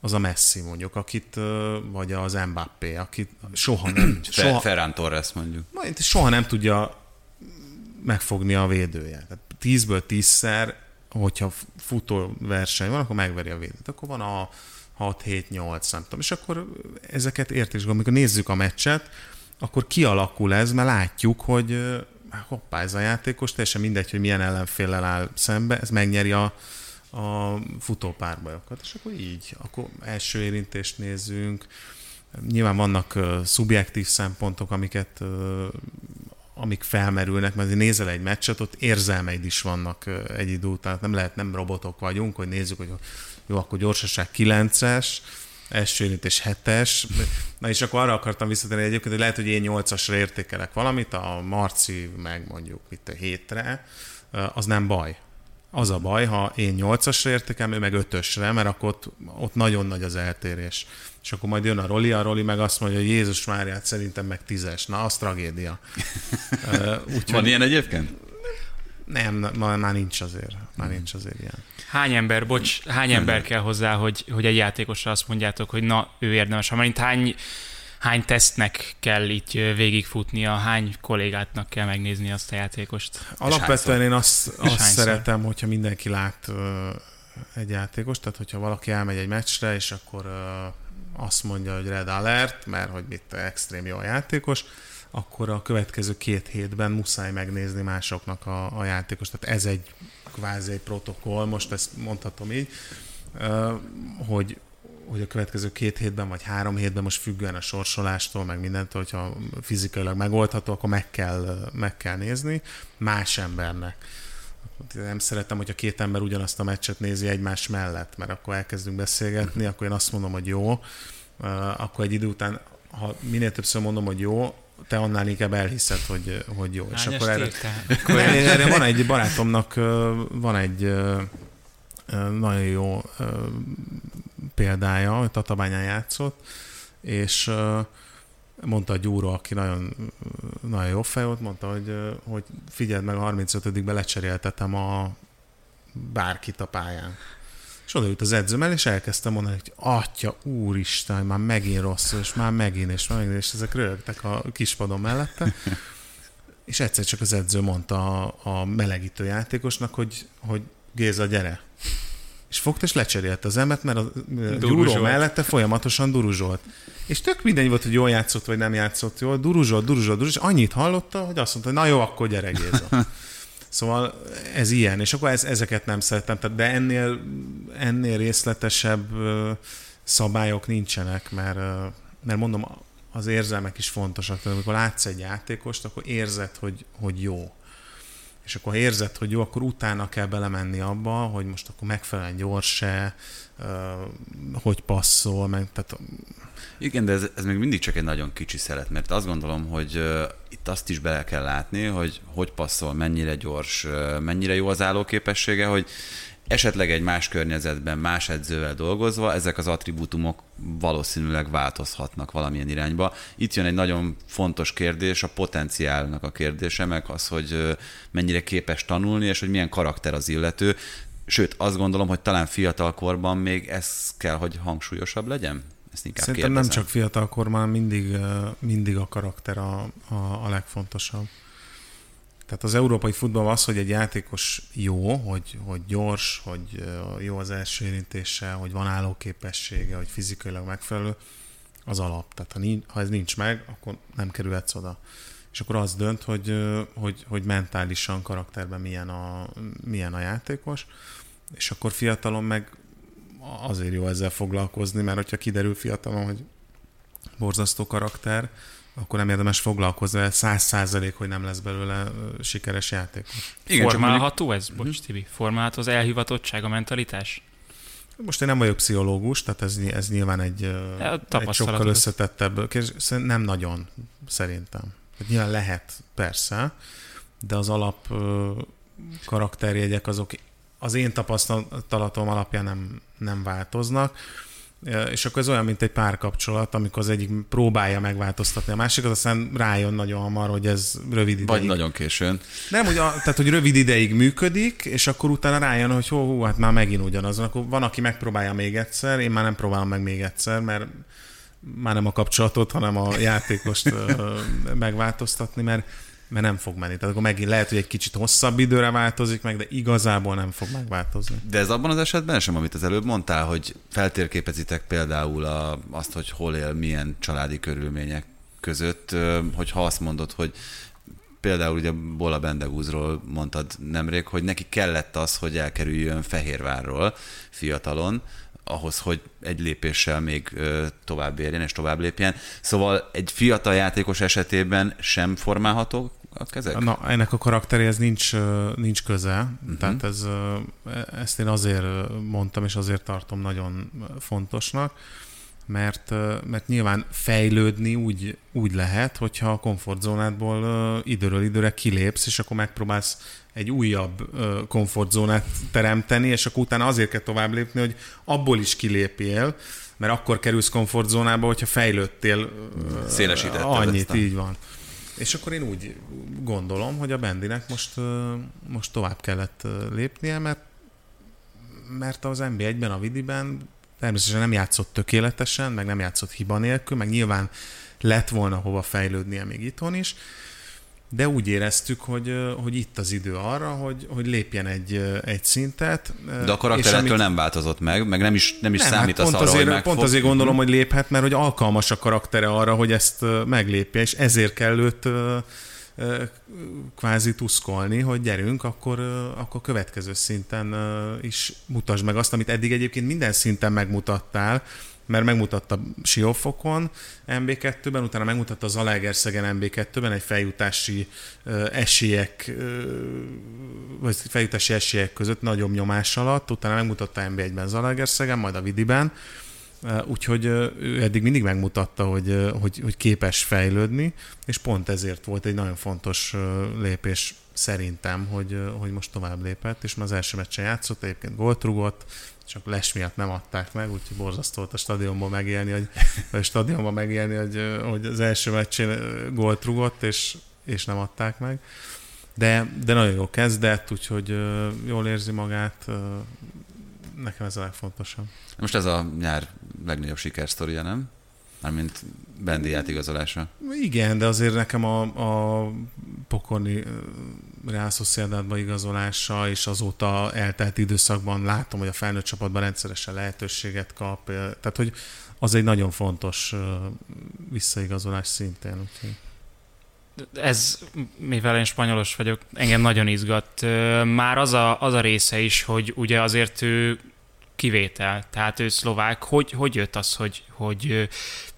az a Messi mondjuk, akit, vagy az Mbappé, akit soha nem... soha, Ferran Torres mondjuk. Majd soha nem tudja megfogni a védője. Tehát 10-ből 10-szer, hogyha futó verseny van, akkor megveri a védőt. Akkor van a 6-7-8, nem tudom. És akkor ezeket értés, amikor nézzük a meccset, akkor kialakul ez, mert látjuk, hogy hoppá, ez a játékos, teljesen mindegy, hogy milyen ellenféllel áll szembe, ez megnyeri a, a futópárbajokat. És akkor így, akkor első érintést nézzünk. Nyilván vannak uh, szubjektív szempontok, amiket uh, amik felmerülnek, mert nézel egy meccset, ott érzelmeid is vannak egy idő után. Nem lehet, nem robotok vagyunk, hogy nézzük, hogy jó, akkor gyorsaság 9-es, első érintés 7-es. Na és akkor arra akartam visszatérni egyébként, hogy lehet, hogy én 8-asra értékelek valamit, a Marci meg mondjuk itt a hétre, az nem baj. Az a baj, ha én 8-asra értékelem, ő meg 5-ösre, mert akkor ott, ott nagyon nagy az eltérés. És akkor majd jön a Roli, a Roli meg azt mondja, hogy Jézus Máriát szerintem meg tízes. Na, az tragédia. Úgy, Van ilyen egyébként? Nem, már, már nincs azért. Már nincs azért ilyen. Hány ember, bocs, hány ember kell hozzá, hogy, hogy egy játékosra azt mondjátok, hogy na, ő érdemes. Ha hány, hány tesztnek kell itt végigfutnia, hány kollégátnak kell megnézni azt a játékost? Alapvetően én azt, azt szeretem, hogyha mindenki lát egy játékost, tehát hogyha valaki elmegy egy meccsre, és akkor azt mondja, hogy Red Alert, mert hogy itt extrém jó a játékos, akkor a következő két hétben muszáj megnézni másoknak a, a játékos. Tehát ez egy kvázi protokoll, most ezt mondhatom így, hogy, hogy a következő két hétben vagy három hétben most függően a sorsolástól, meg mindentől, hogyha fizikailag megoldható, akkor meg kell, meg kell nézni más embernek. Nem szeretem, hogyha két ember ugyanazt a meccset nézi egymás mellett, mert akkor elkezdünk beszélgetni, akkor én azt mondom, hogy jó, akkor egy idő után, ha minél többször mondom, hogy jó, te annál inkább elhiszed, hogy, hogy jó. és akkor erre, akkor erre van egy barátomnak, van egy nagyon jó példája, hogy Tatabányán játszott, és mondta a Gyúra, aki nagyon, nagyon jó fej volt, mondta, hogy, hogy figyeld meg, a 35-be lecseréltetem a bárkit a pályán. És odaült az edzőm el, és elkezdtem mondani, hogy atya, úristen, már megint rossz, és már megint, és már megint, és ezek rögtek a kispadon mellette. és egyszer csak az edző mondta a, a melegítő játékosnak, hogy, hogy Géza, gyere. És fogta, és lecserélte az emet, mert a gyúró mellette folyamatosan duruzsolt. És tök mindegy volt, hogy jól játszott, vagy nem játszott jól, duruzsolt, duruzsolt, duruzsolt, és annyit hallotta, hogy azt mondta, hogy na jó, akkor gyere Géza. Szóval ez ilyen, és akkor ez, ezeket nem szeretem, de ennél, ennél részletesebb szabályok nincsenek, mert, mert mondom, az érzelmek is fontosak. Tehát amikor látsz egy játékost, akkor érzed, hogy, hogy jó. És akkor érzed, hogy jó, akkor utána kell belemenni abba, hogy most akkor megfelelően gyors-e, hogy passzol, meg, tehát igen, de ez, ez még mindig csak egy nagyon kicsi szelet, mert azt gondolom, hogy itt azt is bele kell látni, hogy hogy passzol, mennyire gyors, mennyire jó az állóképessége, hogy esetleg egy más környezetben, más edzővel dolgozva, ezek az attribútumok valószínűleg változhatnak valamilyen irányba. Itt jön egy nagyon fontos kérdés, a potenciálnak a kérdése, meg az, hogy mennyire képes tanulni, és hogy milyen karakter az illető. Sőt, azt gondolom, hogy talán fiatal korban még ez kell, hogy hangsúlyosabb legyen? Ezt inkább Szerintem kérdezem. nem csak fiatalkor, már mindig, mindig a karakter a, a, a legfontosabb. Tehát az európai futball az, hogy egy játékos jó, hogy, hogy gyors, hogy jó az első érintése, hogy van állóképessége, hogy fizikailag megfelelő, az alap. Tehát ha, nincs, ha ez nincs meg, akkor nem kerülhetsz oda. És akkor az dönt, hogy, hogy, hogy mentálisan, karakterben milyen a, milyen a játékos, és akkor fiatalon meg azért jó ezzel foglalkozni, mert hogyha kiderül fiatalon, hogy borzasztó karakter, akkor nem érdemes foglalkozni, száz százalék, hogy nem lesz belőle sikeres játékos. Igen, Formálható mondjuk... ez? Bocs, Tibi. Formálható az elhivatottság, a mentalitás? Most én nem vagyok pszichológus, tehát ez, ez nyilván egy, egy sokkal összetettebb kérdés. Nem nagyon, szerintem. Hát nyilván lehet, persze, de az alap karakterjegyek azok az én tapasztalatom alapján nem, nem változnak. És akkor ez olyan, mint egy párkapcsolat, amikor az egyik próbálja megváltoztatni a másikat, aztán rájön nagyon hamar, hogy ez rövid ideig. Vagy nagyon későn. Nem, hogy a, tehát, hogy rövid ideig működik, és akkor utána rájön, hogy hó, hó, hát már megint ugyanaz. Akkor van, aki megpróbálja még egyszer, én már nem próbálom meg még egyszer, mert már nem a kapcsolatot, hanem a játékost megváltoztatni, mert mert nem fog menni. Tehát akkor megint lehet, hogy egy kicsit hosszabb időre változik meg, de igazából nem fog megváltozni. De ez abban az esetben sem, amit az előbb mondtál, hogy feltérképezitek például a, azt, hogy hol él, milyen családi körülmények között, hogyha azt mondod, hogy például ugye Bola Bendegúzról mondtad nemrég, hogy neki kellett az, hogy elkerüljön Fehérvárról fiatalon, ahhoz, hogy egy lépéssel még tovább érjen és tovább lépjen. Szóval egy fiatal játékos esetében sem formálható a kezek? Na, ennek a karakteréhez nincs, nincs köze, uh-huh. tehát ez, ezt én azért mondtam, és azért tartom nagyon fontosnak, mert, mert nyilván fejlődni úgy, úgy lehet, hogyha a komfortzónádból időről időre kilépsz, és akkor megpróbálsz egy újabb komfortzónát teremteni, és akkor utána azért kell tovább lépni, hogy abból is kilépjél, mert akkor kerülsz komfortzónába, hogyha fejlődtél Szélesítetted annyit, így van. És akkor én úgy gondolom, hogy a Bendinek most, most tovább kellett lépnie, mert, mert az NB1-ben, a Vidiben természetesen nem játszott tökéletesen, meg nem játszott hiba nélkül, meg nyilván lett volna hova fejlődnie még itthon is, de úgy éreztük, hogy, hogy itt az idő arra, hogy, hogy lépjen egy, egy szintet. De a karakterettől amit... nem változott meg, meg nem is, nem is nem, számít hát pont arra, azért, hogy Pont azért gondolom, hogy léphet, mert hogy alkalmas a karaktere arra, hogy ezt meglépje, és ezért kell őt kvázi tuszkolni, hogy gyerünk, akkor, akkor következő szinten is mutasd meg azt, amit eddig egyébként minden szinten megmutattál, mert megmutatta Siófokon MB2-ben, utána megmutatta az Zalaegerszegen MB2-ben egy feljutási esélyek, vagy feljutási esélyek között nagyobb nyomás alatt, utána megmutatta MB1-ben Zalaegerszegen, majd a Vidiben, úgyhogy ő eddig mindig megmutatta, hogy, hogy, hogy képes fejlődni, és pont ezért volt egy nagyon fontos lépés szerintem, hogy, hogy most tovább lépett, és már az első meccsen játszott, egyébként gólt rugott, csak les miatt nem adták meg, úgyhogy borzasztó volt a stadionban megélni, hogy, a stadionban megélni, hogy, hogy az első meccsén gólt rugott, és, és nem adták meg. De, de nagyon jó kezdett, úgyhogy jól érzi magát, nekem ez a legfontosabb. Most ez a nyár legnagyobb sikersztoria, nem? Mármint Bendi átigazolása. Igen, de azért nekem a, a pokorni Real Sociedadba igazolása, és azóta eltelt időszakban látom, hogy a felnőtt csapatban rendszeresen lehetőséget kap. Tehát, hogy az egy nagyon fontos visszaigazolás szintén. Úgyhogy. Ez, mivel én spanyolos vagyok, engem nagyon izgat. Már az a, az a része is, hogy ugye azért ő kivétel, tehát ő szlovák. Hogy, hogy jött az, hogy, hogy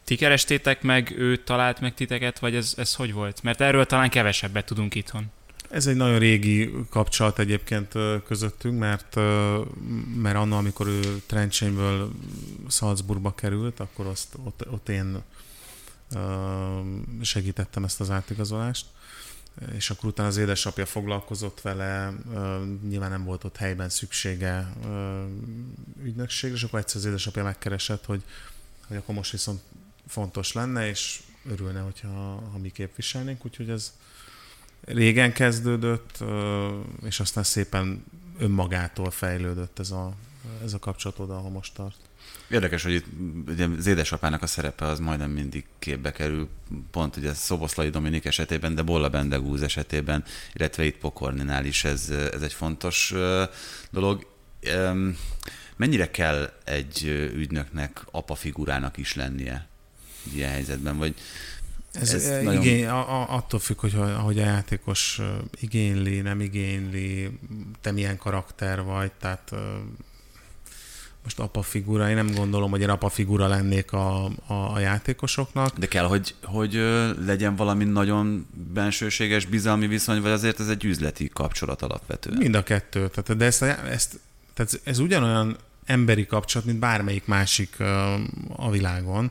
ti kerestétek meg, ő talált meg titeket, vagy ez, ez hogy volt? Mert erről talán kevesebbet tudunk itthon. Ez egy nagyon régi kapcsolat egyébként közöttünk, mert, mert anna, amikor ő Trencsénből Salzburgba került, akkor azt, ott, ott én segítettem ezt az átigazolást, és akkor utána az édesapja foglalkozott vele, nyilván nem volt ott helyben szüksége ügynökségre, és akkor egyszer az édesapja megkeresett, hogy, hogy akkor most viszont fontos lenne, és örülne, hogyha ha mi képviselnénk, úgyhogy ez régen kezdődött, és aztán szépen önmagától fejlődött ez a, ez a kapcsolat oda, ahol most tart. Érdekes, hogy itt ugye az édesapának a szerepe az majdnem mindig képbe kerül, pont ugye Szoboszlai Dominik esetében, de Bolla Bendegúz esetében, illetve itt Pokorninál is ez, ez egy fontos dolog. Mennyire kell egy ügynöknek apa figurának is lennie ilyen helyzetben, vagy ez, ez e, nagyon... igény, a, a, attól függ, hogy hogy a játékos igényli, nem igényli, te milyen karakter vagy, tehát most apa figura, én nem gondolom, hogy én apa figura lennék a, a, a játékosoknak. De kell, hogy, hogy legyen valami nagyon bensőséges bizalmi viszony, vagy azért ez egy üzleti kapcsolat alapvetően? Mind a kettő. Tehát, de ezt, ezt, tehát ez ugyanolyan emberi kapcsolat, mint bármelyik másik a világon.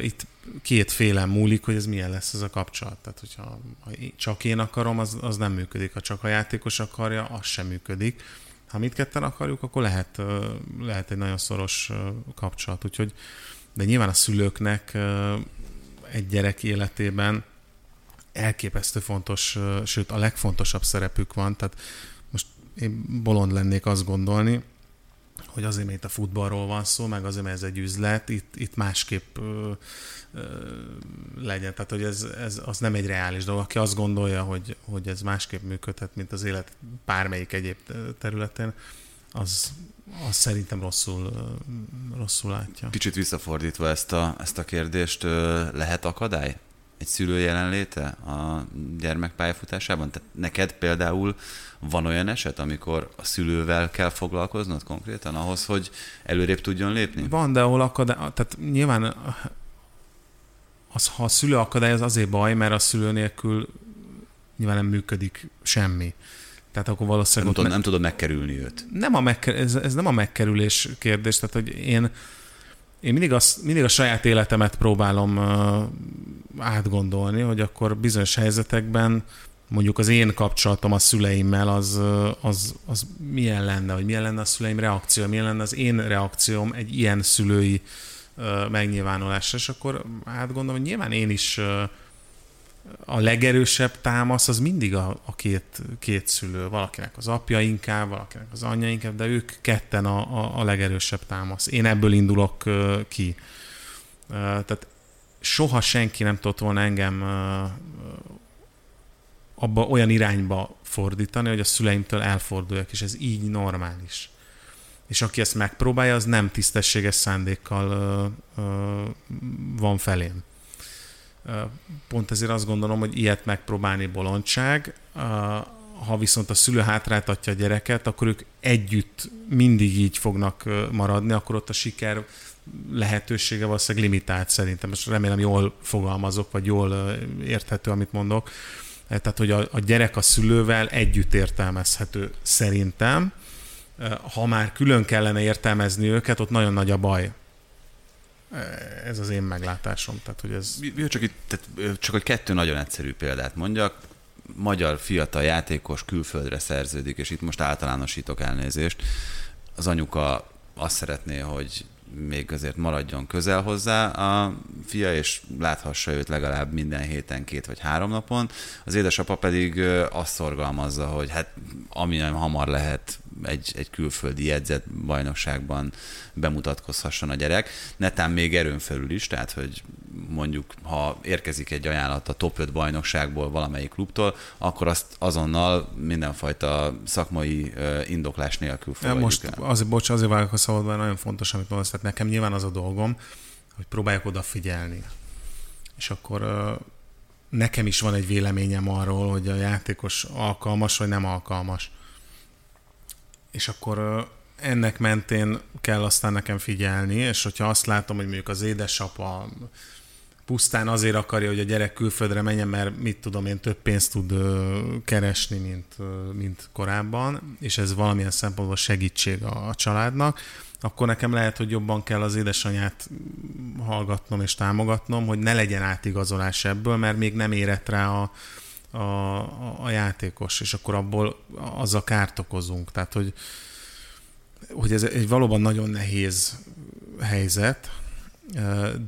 Itt kétféle múlik, hogy ez milyen lesz ez a kapcsolat. Tehát, hogyha ha csak én akarom, az, az nem működik. Ha csak a játékos akarja, az sem működik. Ha mindketten akarjuk, akkor lehet, lehet egy nagyon szoros kapcsolat. Úgyhogy, de nyilván a szülőknek egy gyerek életében elképesztő fontos, sőt a legfontosabb szerepük van. Tehát most én bolond lennék azt gondolni, hogy azért, mert itt a futballról van szó, meg azért, mert ez egy üzlet, itt, itt másképp ö, ö, legyen. Tehát, hogy ez, ez az nem egy reális dolog. Aki azt gondolja, hogy, hogy ez másképp működhet, mint az élet bármelyik egyéb területén, az, az szerintem rosszul, rosszul látja. Kicsit visszafordítva ezt a, ezt a kérdést, lehet akadály egy szülő jelenléte a gyermek pályafutásában? Tehát neked például van olyan eset, amikor a szülővel kell foglalkoznod konkrétan ahhoz, hogy előrébb tudjon lépni? Van, de ahol akadály, tehát nyilván az, ha a szülő akadály, az azért baj, mert a szülő nélkül nyilván nem működik semmi. Tehát akkor valószínűleg... Nem, tud, nem tudod megkerülni őt. Nem a megker, ez, ez nem a megkerülés kérdés, tehát hogy én, én mindig, az, mindig a saját életemet próbálom átgondolni, hogy akkor bizonyos helyzetekben mondjuk az én kapcsolatom a szüleimmel az, az, az milyen lenne, hogy milyen lenne a szüleim reakció, milyen lenne az én reakcióm egy ilyen szülői megnyilvánulásra, és akkor hát hogy nyilván én is a legerősebb támasz az mindig a, a két, két szülő. Valakinek az apja inkább, valakinek az anyja inkább, de ők ketten a, a, a legerősebb támasz. Én ebből indulok ki. Tehát soha senki nem tudott volna engem abba olyan irányba fordítani, hogy a szüleimtől elforduljak, és ez így normális. És aki ezt megpróbálja, az nem tisztességes szándékkal van felém. Pont ezért azt gondolom, hogy ilyet megpróbálni bolondság. Ha viszont a szülő hátráltatja a gyereket, akkor ők együtt mindig így fognak maradni, akkor ott a siker lehetősége valószínűleg limitált szerintem. Most remélem jól fogalmazok, vagy jól érthető, amit mondok. Tehát, hogy a, a gyerek a szülővel együtt értelmezhető szerintem. Ha már külön kellene értelmezni őket, ott nagyon nagy a baj. Ez az én meglátásom. Tehát, hogy ez... Jó, csak, itt, tehát, csak hogy kettő nagyon egyszerű példát mondjak. Magyar fiatal játékos külföldre szerződik, és itt most általánosítok elnézést. Az anyuka azt szeretné, hogy még azért maradjon közel hozzá a fia, és láthassa őt legalább minden héten két vagy három napon. Az édesapa pedig azt szorgalmazza, hogy hát amilyen hamar lehet egy, egy külföldi jegyzett bajnokságban bemutatkozhasson a gyerek. Netán még erőn felül is, tehát hogy mondjuk ha érkezik egy ajánlat a top 5 bajnokságból valamelyik klubtól, akkor azt azonnal mindenfajta szakmai indoklás nélkül fogadjuk Most el. azért, bocs, azért vágok a szabadban, nagyon fontos, amit mondasz, tehát nekem nyilván az a dolgom, hogy próbálják odafigyelni. És akkor nekem is van egy véleményem arról, hogy a játékos alkalmas vagy nem alkalmas és akkor ennek mentén kell aztán nekem figyelni, és hogyha azt látom, hogy mondjuk az édesapa pusztán azért akarja, hogy a gyerek külföldre menjen, mert mit tudom én, több pénzt tud keresni, mint, mint korábban, és ez valamilyen szempontból segítség a, a családnak, akkor nekem lehet, hogy jobban kell az édesanyát hallgatnom és támogatnom, hogy ne legyen átigazolás ebből, mert még nem érett rá a, a, a, játékos, és akkor abból azzal kárt okozunk. Tehát, hogy, hogy ez egy valóban nagyon nehéz helyzet,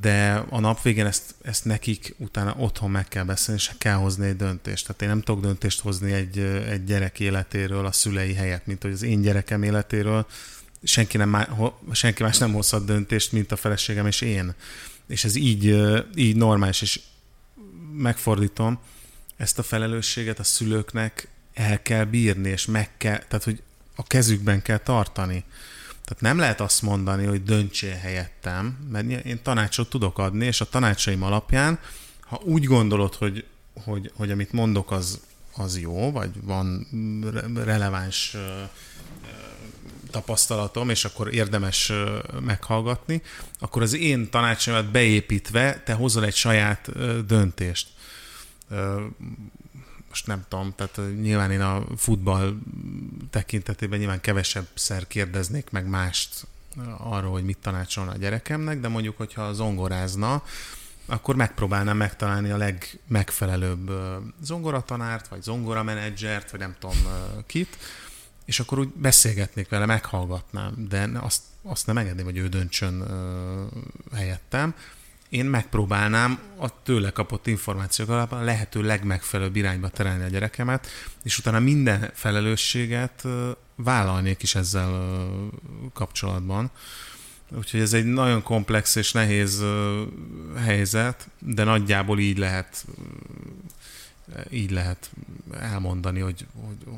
de a nap végén ezt, ezt nekik utána otthon meg kell beszélni, és kell hozni egy döntést. Tehát én nem tudok döntést hozni egy, egy gyerek életéről a szülei helyett, mint hogy az én gyerekem életéről senki, nem, senki más nem hozhat döntést, mint a feleségem és én. És ez így, így normális, és megfordítom, ezt a felelősséget a szülőknek el kell bírni, és meg kell, tehát hogy a kezükben kell tartani. Tehát nem lehet azt mondani, hogy döntsél helyettem, mert én tanácsot tudok adni, és a tanácsaim alapján, ha úgy gondolod, hogy, hogy, hogy amit mondok, az, az jó, vagy van releváns tapasztalatom, és akkor érdemes meghallgatni, akkor az én tanácsaimat beépítve te hozol egy saját döntést. Most nem tudom, tehát nyilván én a futball tekintetében nyilván kevesebb szer kérdeznék meg mást arról, hogy mit tanácsolna a gyerekemnek, de mondjuk, hogyha zongorázna, akkor megpróbálnám megtalálni a legmegfelelőbb zongoratanárt, vagy zongoramenedzsert, vagy nem tudom kit, és akkor úgy beszélgetnék vele, meghallgatnám, de azt, azt nem engedném, hogy ő döntsön helyettem, én megpróbálnám a tőle kapott információk alapján a lehető legmegfelelőbb irányba terelni a gyerekemet, és utána minden felelősséget vállalnék is ezzel kapcsolatban. Úgyhogy ez egy nagyon komplex és nehéz helyzet, de nagyjából így lehet így lehet elmondani, hogy, hogy,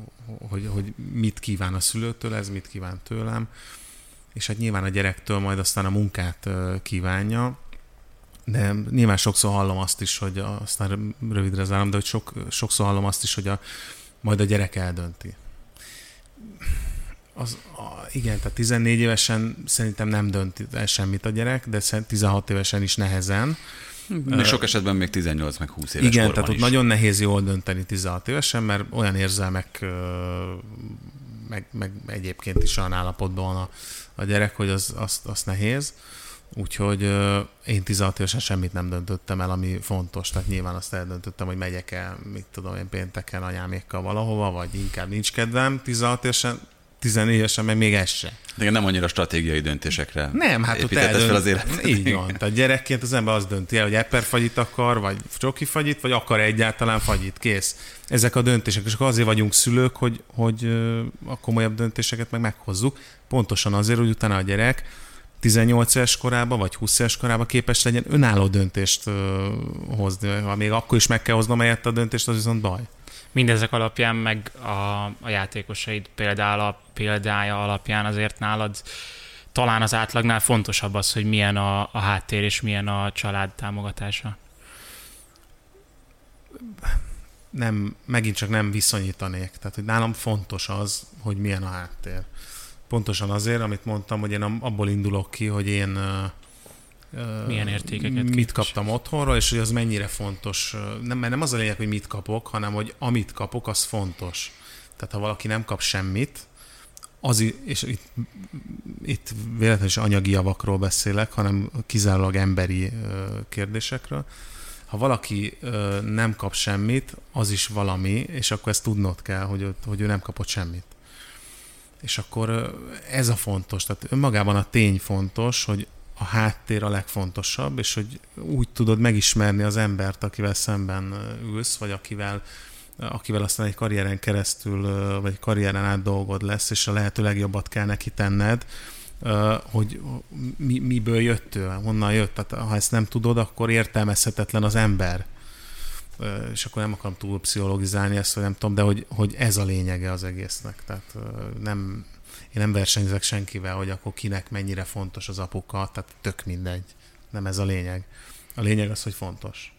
hogy, hogy mit kíván a szülőtől, ez mit kíván tőlem, és hát nyilván a gyerektől majd aztán a munkát kívánja, de nyilván sokszor hallom azt is, hogy aztán rövidre zárom, de hogy sok, sokszor hallom azt is, hogy a, majd a gyerek eldönti. Az, a, igen, tehát 14 évesen szerintem nem dönt el semmit a gyerek, de 16 évesen is nehezen. Még sok esetben még 18 meg 20 éves Igen, tehát ott is. nagyon nehéz jól dönteni 16 évesen, mert olyan érzelmek, meg, meg egyébként is olyan állapotban van a, a gyerek, hogy az, azt, azt nehéz. Úgyhogy én 16 évesen semmit nem döntöttem el, ami fontos. Tehát nyilván azt eldöntöttem, hogy megyek el, mit tudom én, pénteken anyámékkal valahova, vagy inkább nincs kedvem 16 évesen, 14 évesen meg még ez se. De nem annyira stratégiai döntésekre Nem, hát ott építetted fel eldönt... az életet. Így van. Tehát gyerekként az ember azt dönti el, hogy eperfagyit akar, vagy csoki fagyit, vagy akar egyáltalán fagyit. Kész. Ezek a döntések. És akkor azért vagyunk szülők, hogy, hogy a komolyabb döntéseket meg meghozzuk. Pontosan azért, hogy utána a gyerek 18 éves korában, vagy 20 éves korában képes legyen önálló döntést hozni. Ha még akkor is meg kell hoznom helyette a döntést, az viszont baj. Mindezek alapján, meg a, a játékosaid például, példája alapján azért nálad talán az átlagnál fontosabb az, hogy milyen a, a háttér és milyen a család támogatása. nem, megint csak nem viszonyítanék. Tehát, hogy nálam fontos az, hogy milyen a háttér. Pontosan azért, amit mondtam, hogy én abból indulok ki, hogy én ö, Milyen értékeket mit képvisel. kaptam otthonra, és hogy az mennyire fontos. Nem, mert nem az a lényeg, hogy mit kapok, hanem hogy amit kapok, az fontos. Tehát ha valaki nem kap semmit, az, és itt, itt véletlenül is anyagi javakról beszélek, hanem kizárólag emberi kérdésekről. Ha valaki nem kap semmit, az is valami, és akkor ezt tudnod kell, hogy, hogy ő nem kapott semmit. És akkor ez a fontos, tehát önmagában a tény fontos, hogy a háttér a legfontosabb, és hogy úgy tudod megismerni az embert, akivel szemben ülsz, vagy akivel akivel aztán egy karrieren keresztül, vagy karrieren át dolgod lesz, és a lehető legjobbat kell neki tenned, hogy mi, miből jött ő, honnan jött. Tehát ha ezt nem tudod, akkor értelmezhetetlen az ember. És akkor nem akarom túl pszichologizálni ezt, vagy nem tudom, de hogy, hogy ez a lényege az egésznek. Tehát nem, én nem versenyzek senkivel, hogy akkor kinek mennyire fontos az apuka, tehát tök mindegy. Nem ez a lényeg. A lényeg az, hogy fontos.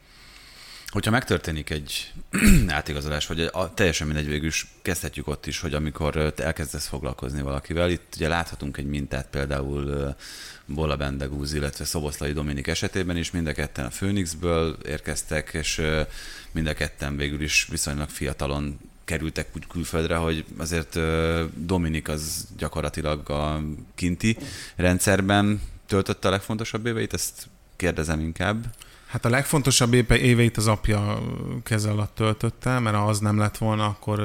Hogyha megtörténik egy átigazolás, vagy a, teljesen mindegy végül is, kezdhetjük ott is, hogy amikor te elkezdesz foglalkozni valakivel, itt ugye láthatunk egy mintát például Bola Bendegúz, illetve Szoboszlai Dominik esetében is, mind a ketten a Phoenixből érkeztek, és mind a ketten végül is viszonylag fiatalon kerültek úgy külföldre, hogy azért Dominik az gyakorlatilag a kinti rendszerben töltötte a legfontosabb éveit, ezt kérdezem inkább. Hát a legfontosabb éve, éveit az apja keze alatt töltötte, mert ha az nem lett volna, akkor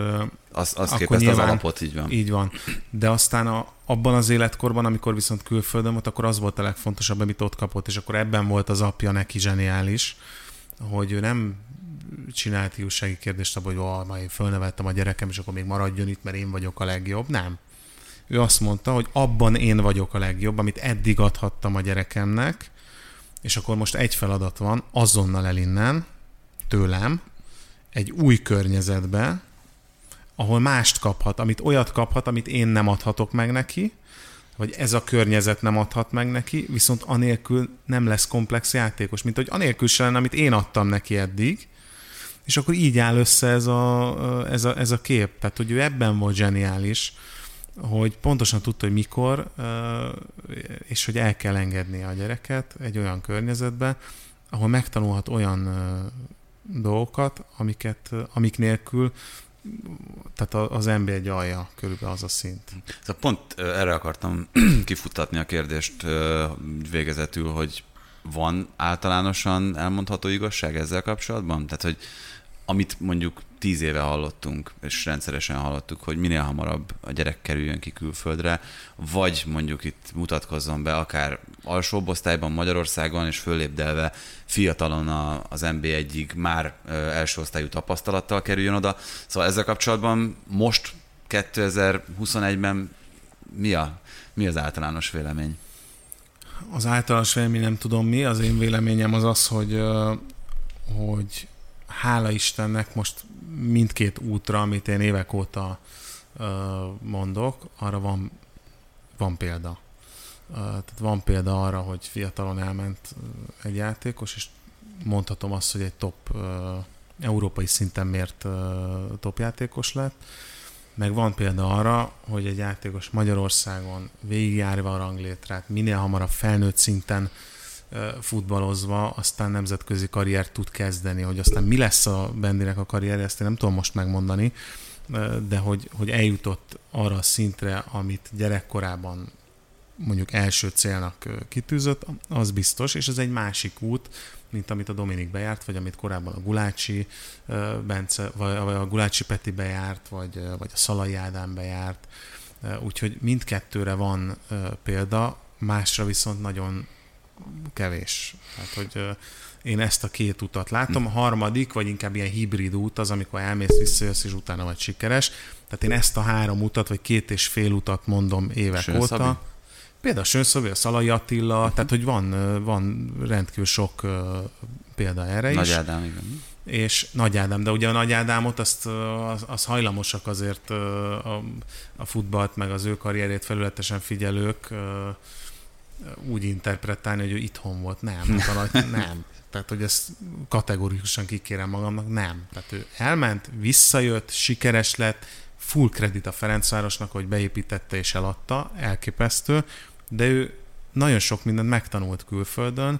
Az, az Akkor képezte az nyilván- alapot, így van. így van. De aztán a, abban az életkorban, amikor viszont külföldön volt, akkor az volt a legfontosabb, amit ott kapott, és akkor ebben volt az apja neki zseniális, hogy ő nem csinált hiúsági kérdést abban, hogy ó, majd én fölneveltem a gyerekem, és akkor még maradjon itt, mert én vagyok a legjobb. Nem. Ő azt mondta, hogy abban én vagyok a legjobb, amit eddig adhattam a gyerekemnek, és akkor most egy feladat van, azonnal el innen, tőlem, egy új környezetbe, ahol mást kaphat, amit olyat kaphat, amit én nem adhatok meg neki, vagy ez a környezet nem adhat meg neki, viszont anélkül nem lesz komplex játékos, mint hogy anélkül se lenne, amit én adtam neki eddig, és akkor így áll össze ez a, ez a, ez a kép. Tehát, hogy ő ebben volt zseniális, hogy pontosan tudta, hogy mikor, és hogy el kell engedni a gyereket egy olyan környezetbe, ahol megtanulhat olyan dolgokat, amiket, amik nélkül tehát az NBA egy alja, körülbelül az a szint. Szóval pont erre akartam kifuttatni a kérdést végezetül, hogy van általánosan elmondható igazság ezzel kapcsolatban? Tehát, hogy amit mondjuk tíz éve hallottunk, és rendszeresen hallottuk, hogy minél hamarabb a gyerek kerüljön ki külföldre, vagy mondjuk itt mutatkozzon be akár alsóbb osztályban Magyarországon, és fölépdelve fiatalon a, az NB1-ig már első osztályú tapasztalattal kerüljön oda. Szóval ezzel kapcsolatban most 2021-ben mi, a, mi az általános vélemény? Az általános vélemény nem tudom mi, az én véleményem az az, hogy, hogy hála Istennek most mindkét útra, amit én évek óta mondok, arra van, van példa. Tehát van példa arra, hogy fiatalon elment egy játékos, és mondhatom azt, hogy egy top európai szinten mért top játékos lett. Meg van példa arra, hogy egy játékos Magyarországon végigjárva a ranglétrát, minél hamarabb felnőtt szinten futballozva aztán nemzetközi karriert tud kezdeni, hogy aztán mi lesz a Bendinek a karrierje, ezt én nem tudom most megmondani, de hogy, hogy eljutott arra a szintre, amit gyerekkorában mondjuk első célnak kitűzött, az biztos, és ez egy másik út, mint amit a Dominik bejárt, vagy amit korábban a Gulácsi Bence, vagy a Gulácsi Peti bejárt, vagy, vagy a Szalai Ádám bejárt. Úgyhogy mindkettőre van példa, másra viszont nagyon kevés. Tehát, hogy én ezt a két utat látom. A harmadik, vagy inkább ilyen hibrid út az, amikor elmész, visszajössz, és utána vagy sikeres. Tehát én ezt a három utat, vagy két és fél utat mondom évek Sőn óta. Szabi? Például Sönszobi, a Szalai Attila, uh-huh. tehát hogy van, van rendkívül sok példa erre Nagy is. Ádám, igen. És Nagy Ádám, de ugye a Nagy Ádámot azt, az, az hajlamosak azért a, a futballt, meg az ő karrierét felületesen figyelők úgy interpretálni, hogy ő itthon volt. Nem, hát nem. Tehát, hogy ezt kategorikusan kikérem magamnak, nem. Tehát ő elment, visszajött, sikeres lett, full kredit a Ferencvárosnak, hogy beépítette és eladta, elképesztő, de ő nagyon sok mindent megtanult külföldön,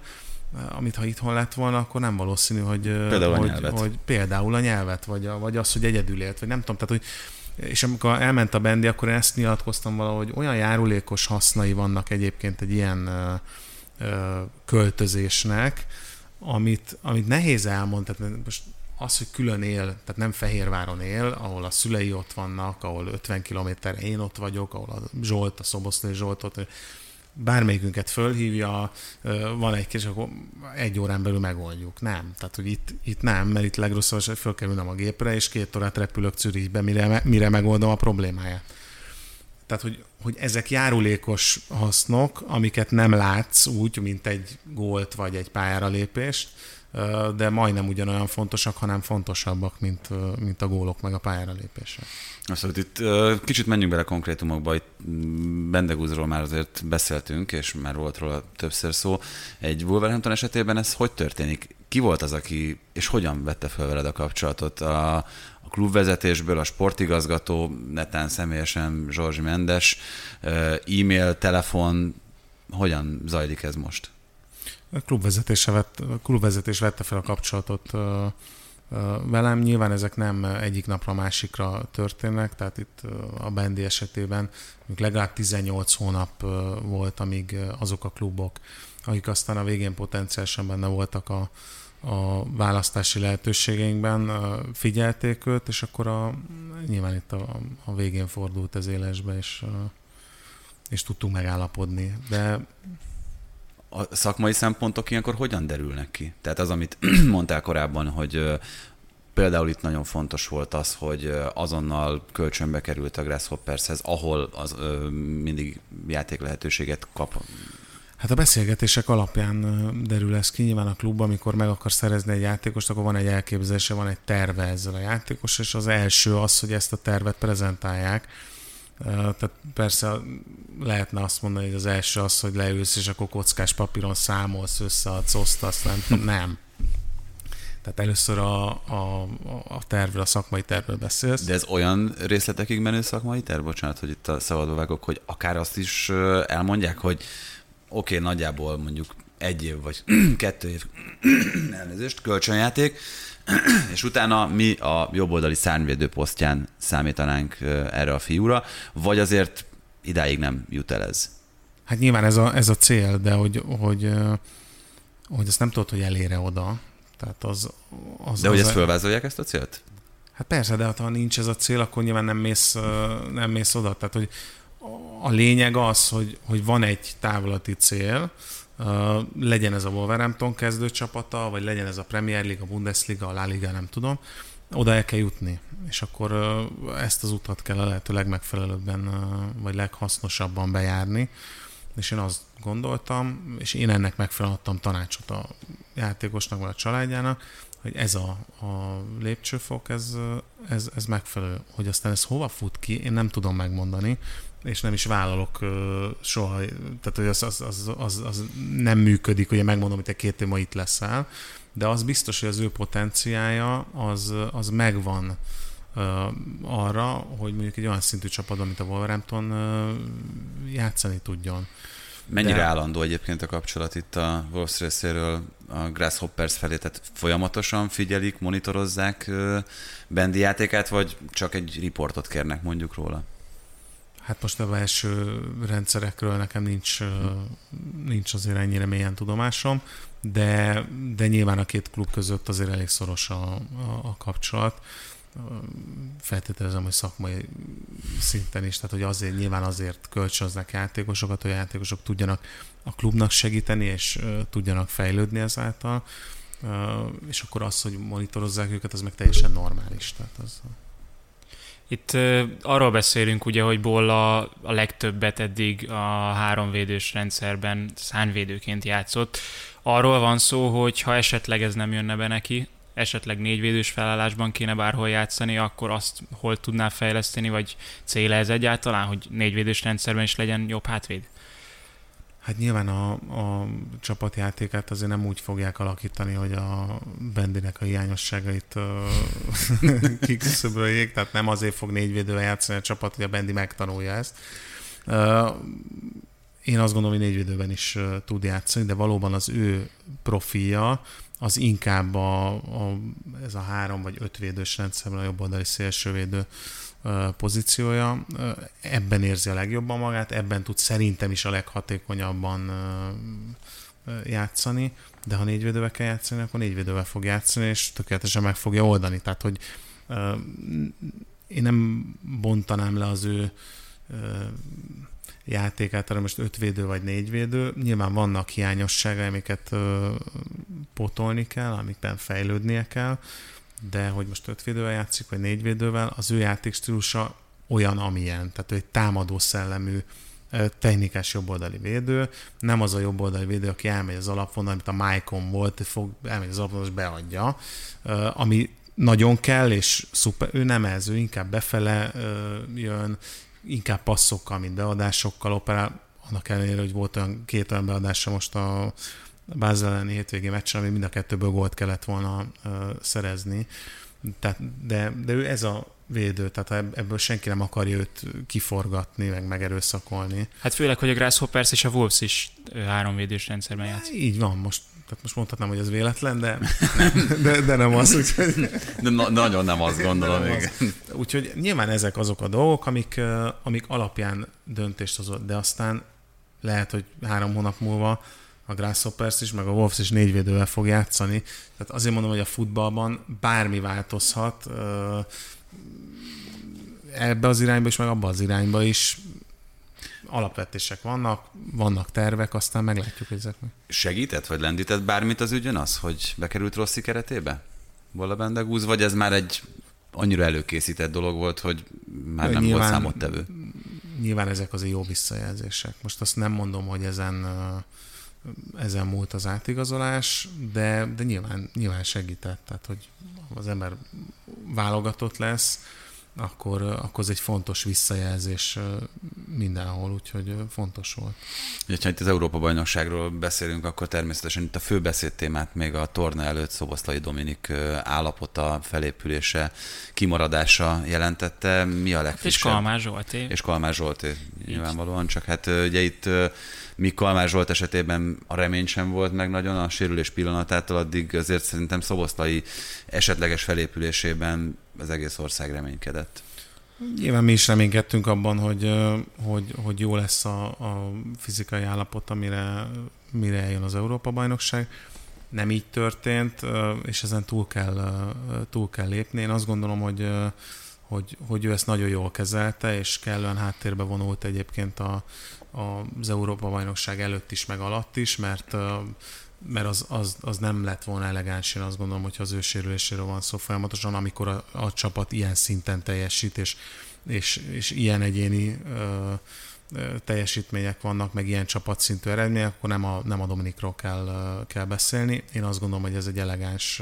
amit ha itthon lett volna, akkor nem valószínű, hogy például, hogy, a, nyelvet. hogy például a nyelvet, vagy, a, vagy az, hogy egyedül élt, vagy nem tudom, tehát hogy és amikor elment a bendi, akkor én ezt nyilatkoztam valahogy, olyan járulékos hasznai vannak egyébként egy ilyen ö, ö, költözésnek, amit, amit nehéz elmondani. Most az, hogy külön él, tehát nem Fehérváron él, ahol a szülei ott vannak, ahol 50 kilométerre én ott vagyok, ahol a Zsolt, a Szoboszlai Zsolt ott, bármelyikünket fölhívja, van egy kis, akkor egy órán belül megoldjuk. Nem. Tehát, hogy itt, itt nem, mert itt legrosszabb, hogy fölkerülnem a gépre, és két órát repülök Zürichbe, mire, mire megoldom a problémáját. Tehát, hogy, hogy ezek járulékos hasznok, amiket nem látsz úgy, mint egy gólt vagy egy pályára lépést, de majdnem ugyanolyan fontosak, hanem fontosabbak, mint, mint a gólok meg a pályára lépése. Azt itt kicsit menjünk bele konkrétumokba, itt mm, Bendegúzról már azért beszéltünk, és már volt róla többször szó. Egy Wolverhampton esetében ez hogy történik? Ki volt az, aki, és hogyan vette fel veled a kapcsolatot? A, a klubvezetésből, a sportigazgató, netán személyesen Zsorzsi Mendes, e-mail, telefon, hogyan zajlik ez most? A klubvezetése vett, a klubvezetés vette fel a kapcsolatot velem. Nyilván ezek nem egyik napra másikra történnek, tehát itt a Bendi esetében legalább 18 hónap volt, amíg azok a klubok, akik aztán a végén potenciálisan benne voltak a, a választási lehetőségeinkben, figyelték őt, és akkor a, nyilván itt a, a végén fordult ez élesbe, és, és tudtunk megállapodni. De a szakmai szempontok ilyenkor hogyan derülnek ki? Tehát az, amit mondtál korábban, hogy például itt nagyon fontos volt az, hogy azonnal kölcsönbe került a Grasshoppershez, ahol az mindig játék lehetőséget kap. Hát a beszélgetések alapján derül ez ki. Nyilván a klub, amikor meg akar szerezni egy játékost, akkor van egy elképzelése, van egy terve ezzel a játékos, és az első az, hogy ezt a tervet prezentálják tehát persze lehetne azt mondani, hogy az első az, hogy leülsz, és akkor kockás papíron számolsz, összeadsz, osztasz, nem. nem. Tehát először a, a, a tervről, a szakmai tervről beszélsz. De ez olyan részletekig menő szakmai terv? Bocsánat, hogy itt a szabadba vágok, hogy akár azt is elmondják, hogy oké, okay, nagyjából mondjuk egy év vagy kettő év elnézést, kölcsönjáték, és utána mi a jobboldali szárnyvédő posztján számítanánk erre a fiúra, vagy azért idáig nem jut el ez? Hát nyilván ez a, ez a cél, de hogy, hogy, hogy ezt nem tudod, hogy elére oda. Tehát az, az, de hogy ezt fölvázolják ezt a célt? Hát persze, de ha nincs ez a cél, akkor nyilván nem mész, nem mész oda. Tehát, hogy a lényeg az, hogy, hogy van egy távlati cél, Legyen ez a Wolverhampton kezdőcsapata, vagy legyen ez a Premier League, a Bundesliga, a La Liga, nem tudom, oda el kell jutni, és akkor ezt az utat kell a lehető legmegfelelőbben, vagy leghasznosabban bejárni, és én azt gondoltam, és én ennek megfelelően tanácsot a játékosnak, vagy a családjának, hogy ez a, a lépcsőfok, ez, ez, ez megfelelő. Hogy aztán ez hova fut ki, én nem tudom megmondani, és nem is vállalok soha, tehát hogy az, az, az, az, az nem működik, ugye megmondom, hogy te két év ma itt leszel, de az biztos, hogy az ő potenciája az, az megvan arra, hogy mondjuk egy olyan szintű csapat, mint a Wolverhampton játszani tudjon. Mennyire De... állandó egyébként a kapcsolat itt a Wolves részéről a Grasshoppers felé, tehát folyamatosan figyelik, monitorozzák Bendi játékát, vagy csak egy riportot kérnek mondjuk róla? Hát most a belső rendszerekről nekem nincs, nincs azért ennyire mélyen tudomásom, de, de nyilván a két klub között azért elég szoros a, a, a kapcsolat. Feltételezem, hogy szakmai szinten is, tehát hogy azért nyilván azért kölcsönöznek játékosokat, hogy a játékosok tudjanak a klubnak segíteni, és tudjanak fejlődni ezáltal, és akkor az, hogy monitorozzák őket, az meg teljesen normális. Tehát az, itt uh, arról beszélünk ugye, hogy Bolla a legtöbbet eddig a háromvédős rendszerben szánvédőként játszott. Arról van szó, hogy ha esetleg ez nem jönne be neki, esetleg négyvédős felállásban kéne bárhol játszani, akkor azt hol tudná fejleszteni, vagy cél ez egyáltalán, hogy négyvédős rendszerben is legyen jobb hátvéd? Hát nyilván a, a csapatjátékát azért nem úgy fogják alakítani, hogy a Bendinek a hiányosságait uh, kiküszöböljék, tehát nem azért fog négyvédővel játszani a csapat, hogy a Bendi megtanulja ezt. Én azt gondolom, hogy négyvédőben is uh, tud játszani, de valóban az ő profilja az inkább a, a, ez a három vagy ötvédős rendszerben a jobb oldali szélsővédő pozíciója. Ebben érzi a legjobban magát, ebben tud szerintem is a leghatékonyabban játszani, de ha négyvédővel kell játszani, akkor négyvédővel fog játszani, és tökéletesen meg fogja oldani. Tehát, hogy én nem bontanám le az ő játékát, hanem most ötvédő vagy négyvédő. Nyilván vannak hiányosságai, amiket potolni kell, amikben fejlődnie kell, de hogy most öt védővel játszik, vagy négy védővel, az ő játékstílusa olyan, amilyen. Tehát ő egy támadó szellemű, technikás jobboldali védő, nem az a jobboldali védő, aki elmegy az alapvonal, amit a Maicon volt, fog, elmegy az alapvonal, és beadja, ami nagyon kell, és szuper, ő nem ez, ő inkább befele jön, inkább passzokkal, mint beadásokkal operál, annak ellenére, hogy volt olyan két olyan beadása most a Bázel elleni hétvégi meccsen, ami mind a kettőből gólt kellett volna uh, szerezni. Tehát, de, de ő ez a védő, tehát ebből senki nem akarja őt kiforgatni, meg megerőszakolni. Hát főleg, hogy a Grasshoppers és a Wolves is háromvédős rendszerben játszik. Így van, most tehát most mondhatnám, hogy ez véletlen, de, de, de nem az, úgyhogy... De na, nagyon nem azt gondolom még. Úgyhogy nyilván ezek azok a dolgok, amik, amik alapján döntést hozott, de aztán lehet, hogy három hónap múlva a Grasshoppers is, meg a Wolves is négyvédővel fog játszani. Tehát azért mondom, hogy a futballban bármi változhat, ebbe az irányba is, meg abba az irányba is alapvetések vannak, vannak tervek, aztán meglátjuk, hogy ezek meg. Segített, vagy lendített bármit az ügyön az, hogy bekerült Rossi keretébe? Bola Bendegúz, vagy ez már egy annyira előkészített dolog volt, hogy már nem nyilván, volt számottevő? Nyilván ezek az jó visszajelzések. Most azt nem mondom, hogy ezen ezen múlt az átigazolás, de, de nyilván, nyilván segített, tehát hogy az ember válogatott lesz, akkor, akkor ez egy fontos visszajelzés mindenhol, úgyhogy fontos volt. Ha itt az Európa-bajnokságról beszélünk, akkor természetesen itt a fő beszédtémát még a torna előtt Szoboszlai Dominik állapota, felépülése, kimaradása jelentette. Mi a legfrissebb? És Kalmár Zsolté. És Kalmár Zsolté, nyilvánvalóan, csak hát ugye itt míg Kalmár Zsolt esetében a remény sem volt meg nagyon a sérülés pillanatától, addig azért szerintem Szoboszlai esetleges felépülésében az egész ország reménykedett. Nyilván mi is reménykedtünk abban, hogy, hogy, hogy jó lesz a, a fizikai állapot, amire mire eljön az Európa-bajnokság. Nem így történt, és ezen túl kell, túl kell lépni. Én azt gondolom, hogy, hogy, hogy ő ezt nagyon jól kezelte, és kellően háttérbe vonult egyébként a, az Európa-bajnokság előtt is, meg alatt is, mert mert az, az, az nem lett volna elegáns, én azt gondolom, hogy az ő sérüléséről van szó folyamatosan, amikor a, a csapat ilyen szinten teljesít, és, és, és ilyen egyéni ö, teljesítmények vannak, meg ilyen csapatszintű eredmények, akkor nem a, nem a Dominikról kell, kell beszélni. Én azt gondolom, hogy ez egy elegáns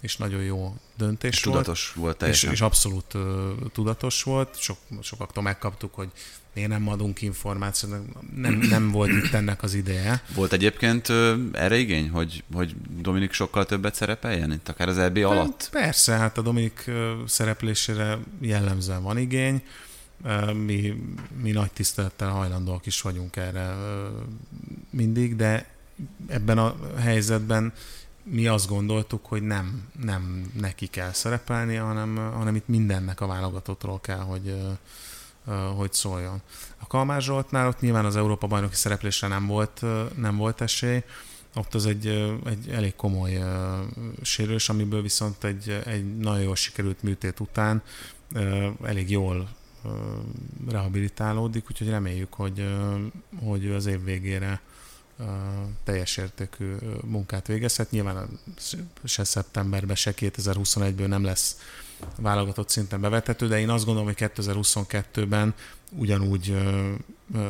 és nagyon jó döntés és volt. tudatos volt teljesen. És, és abszolút uh, tudatos volt. Sok, sokaktól megkaptuk, hogy miért nem adunk információt, nem, nem volt itt ennek az ideje. Volt egyébként uh, erre igény, hogy, hogy Dominik sokkal többet szerepeljen itt, akár az EB alatt? Persze, hát a Dominik szereplésére jellemzően van igény. Mi, mi nagy tisztelettel hajlandóak is vagyunk erre mindig, de ebben a helyzetben mi azt gondoltuk, hogy nem, nem neki kell szerepelni, hanem, hanem itt mindennek a válogatottról kell, hogy, hogy szóljon. A Kalmár Zsoltnál ott nyilván az Európa bajnoki szereplésre nem volt, nem volt esély, ott az egy, egy elég komoly sérülés, amiből viszont egy, egy nagyon jól sikerült műtét után elég jól rehabilitálódik, úgyhogy reméljük, hogy, hogy az év végére teljes értékű munkát végezhet. Nyilván se szeptemberben, se 2021-ből nem lesz válogatott szinten bevethető, de én azt gondolom, hogy 2022-ben ugyanúgy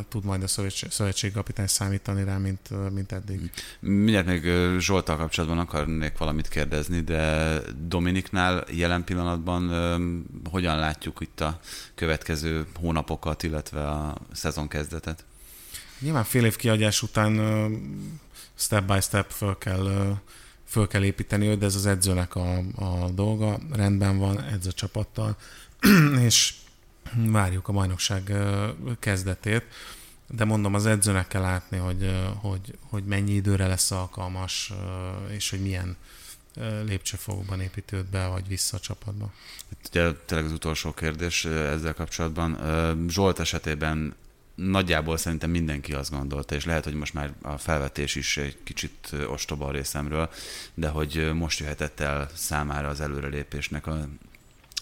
tud majd a szövetségkapitány számítani rá, mint, mint eddig. Mindjárt még Zsoltal kapcsolatban akarnék valamit kérdezni, de Dominiknál jelen pillanatban hogyan látjuk itt a következő hónapokat, illetve a szezon kezdetet? Nyilván fél év kiadás után step by step föl kell, föl kell építeni de ez az edzőnek a, a dolga. Rendben van, edz a csapattal, és várjuk a bajnokság kezdetét. De mondom, az edzőnek kell látni, hogy, hogy, hogy mennyi időre lesz alkalmas, és hogy milyen lépcsőfokban építőd be, vagy vissza a csapatba. Itt ugye tényleg az utolsó kérdés ezzel kapcsolatban. Zsolt esetében nagyjából szerintem mindenki azt gondolta, és lehet, hogy most már a felvetés is egy kicsit ostoba a részemről, de hogy most jöhetett el számára az előrelépésnek a,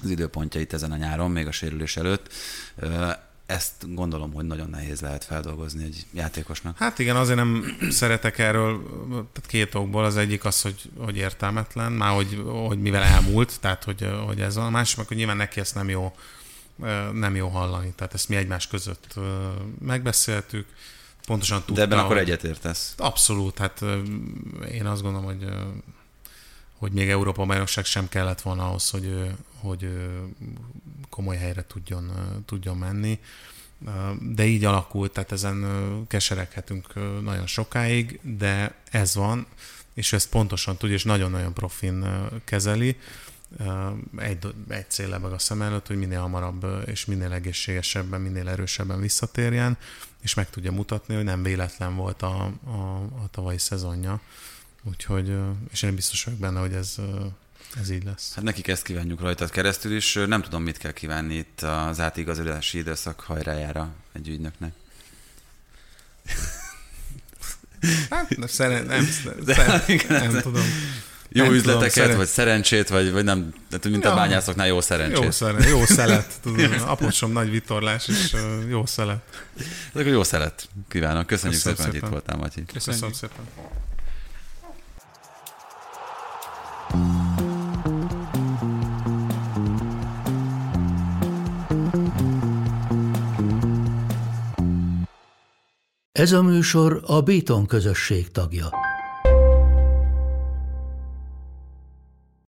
az időpontjait ezen a nyáron, még a sérülés előtt. Ezt gondolom, hogy nagyon nehéz lehet feldolgozni egy játékosnak. Hát igen, azért nem szeretek erről, tehát két okból. Az egyik az, hogy, hogy értelmetlen, már hogy, hogy mivel elmúlt, tehát hogy, hogy ez a másik, meg nyilván neki ezt nem jó nem jó hallani. Tehát ezt mi egymás között megbeszéltük, pontosan tudta. De ebben akkor egyetértesz? Abszolút, hát én azt gondolom, hogy hogy még Európa bajnokság sem kellett volna ahhoz, hogy, hogy komoly helyre tudjon, tudjon menni. De így alakult, tehát ezen kesereghetünk nagyon sokáig, de ez van, és ezt pontosan tudja, és nagyon-nagyon profin kezeli egy, egy cél meg a szem előtt, hogy minél hamarabb és minél egészségesebben, minél erősebben visszatérjen, és meg tudja mutatni, hogy nem véletlen volt a, a, a tavalyi szezonja. Úgyhogy, és én biztos vagyok benne, hogy ez, ez így lesz. Hát nekik ezt kívánjuk rajtad keresztül is. Nem tudom, mit kell kívánni itt az átigazolási időszak hajrájára egy ügynöknek. Hát, nem, szeren, nem, szeren, nem, nem tudom. Jó nem üzleteket, tudom, vagy szerencsét, vagy, vagy nem, mint ja, a bányászoknál jó szerencsét. Jó, szeren, jó szelet. Apusom nagy vitorlás, és uh, jó szelet. Ezek jó szelet. Kívánok. Köszönjük Köszönöm szépen, szépen, hogy itt voltál, Matyi. Köszönöm szépen. Ez a műsor a Béton közösség tagja.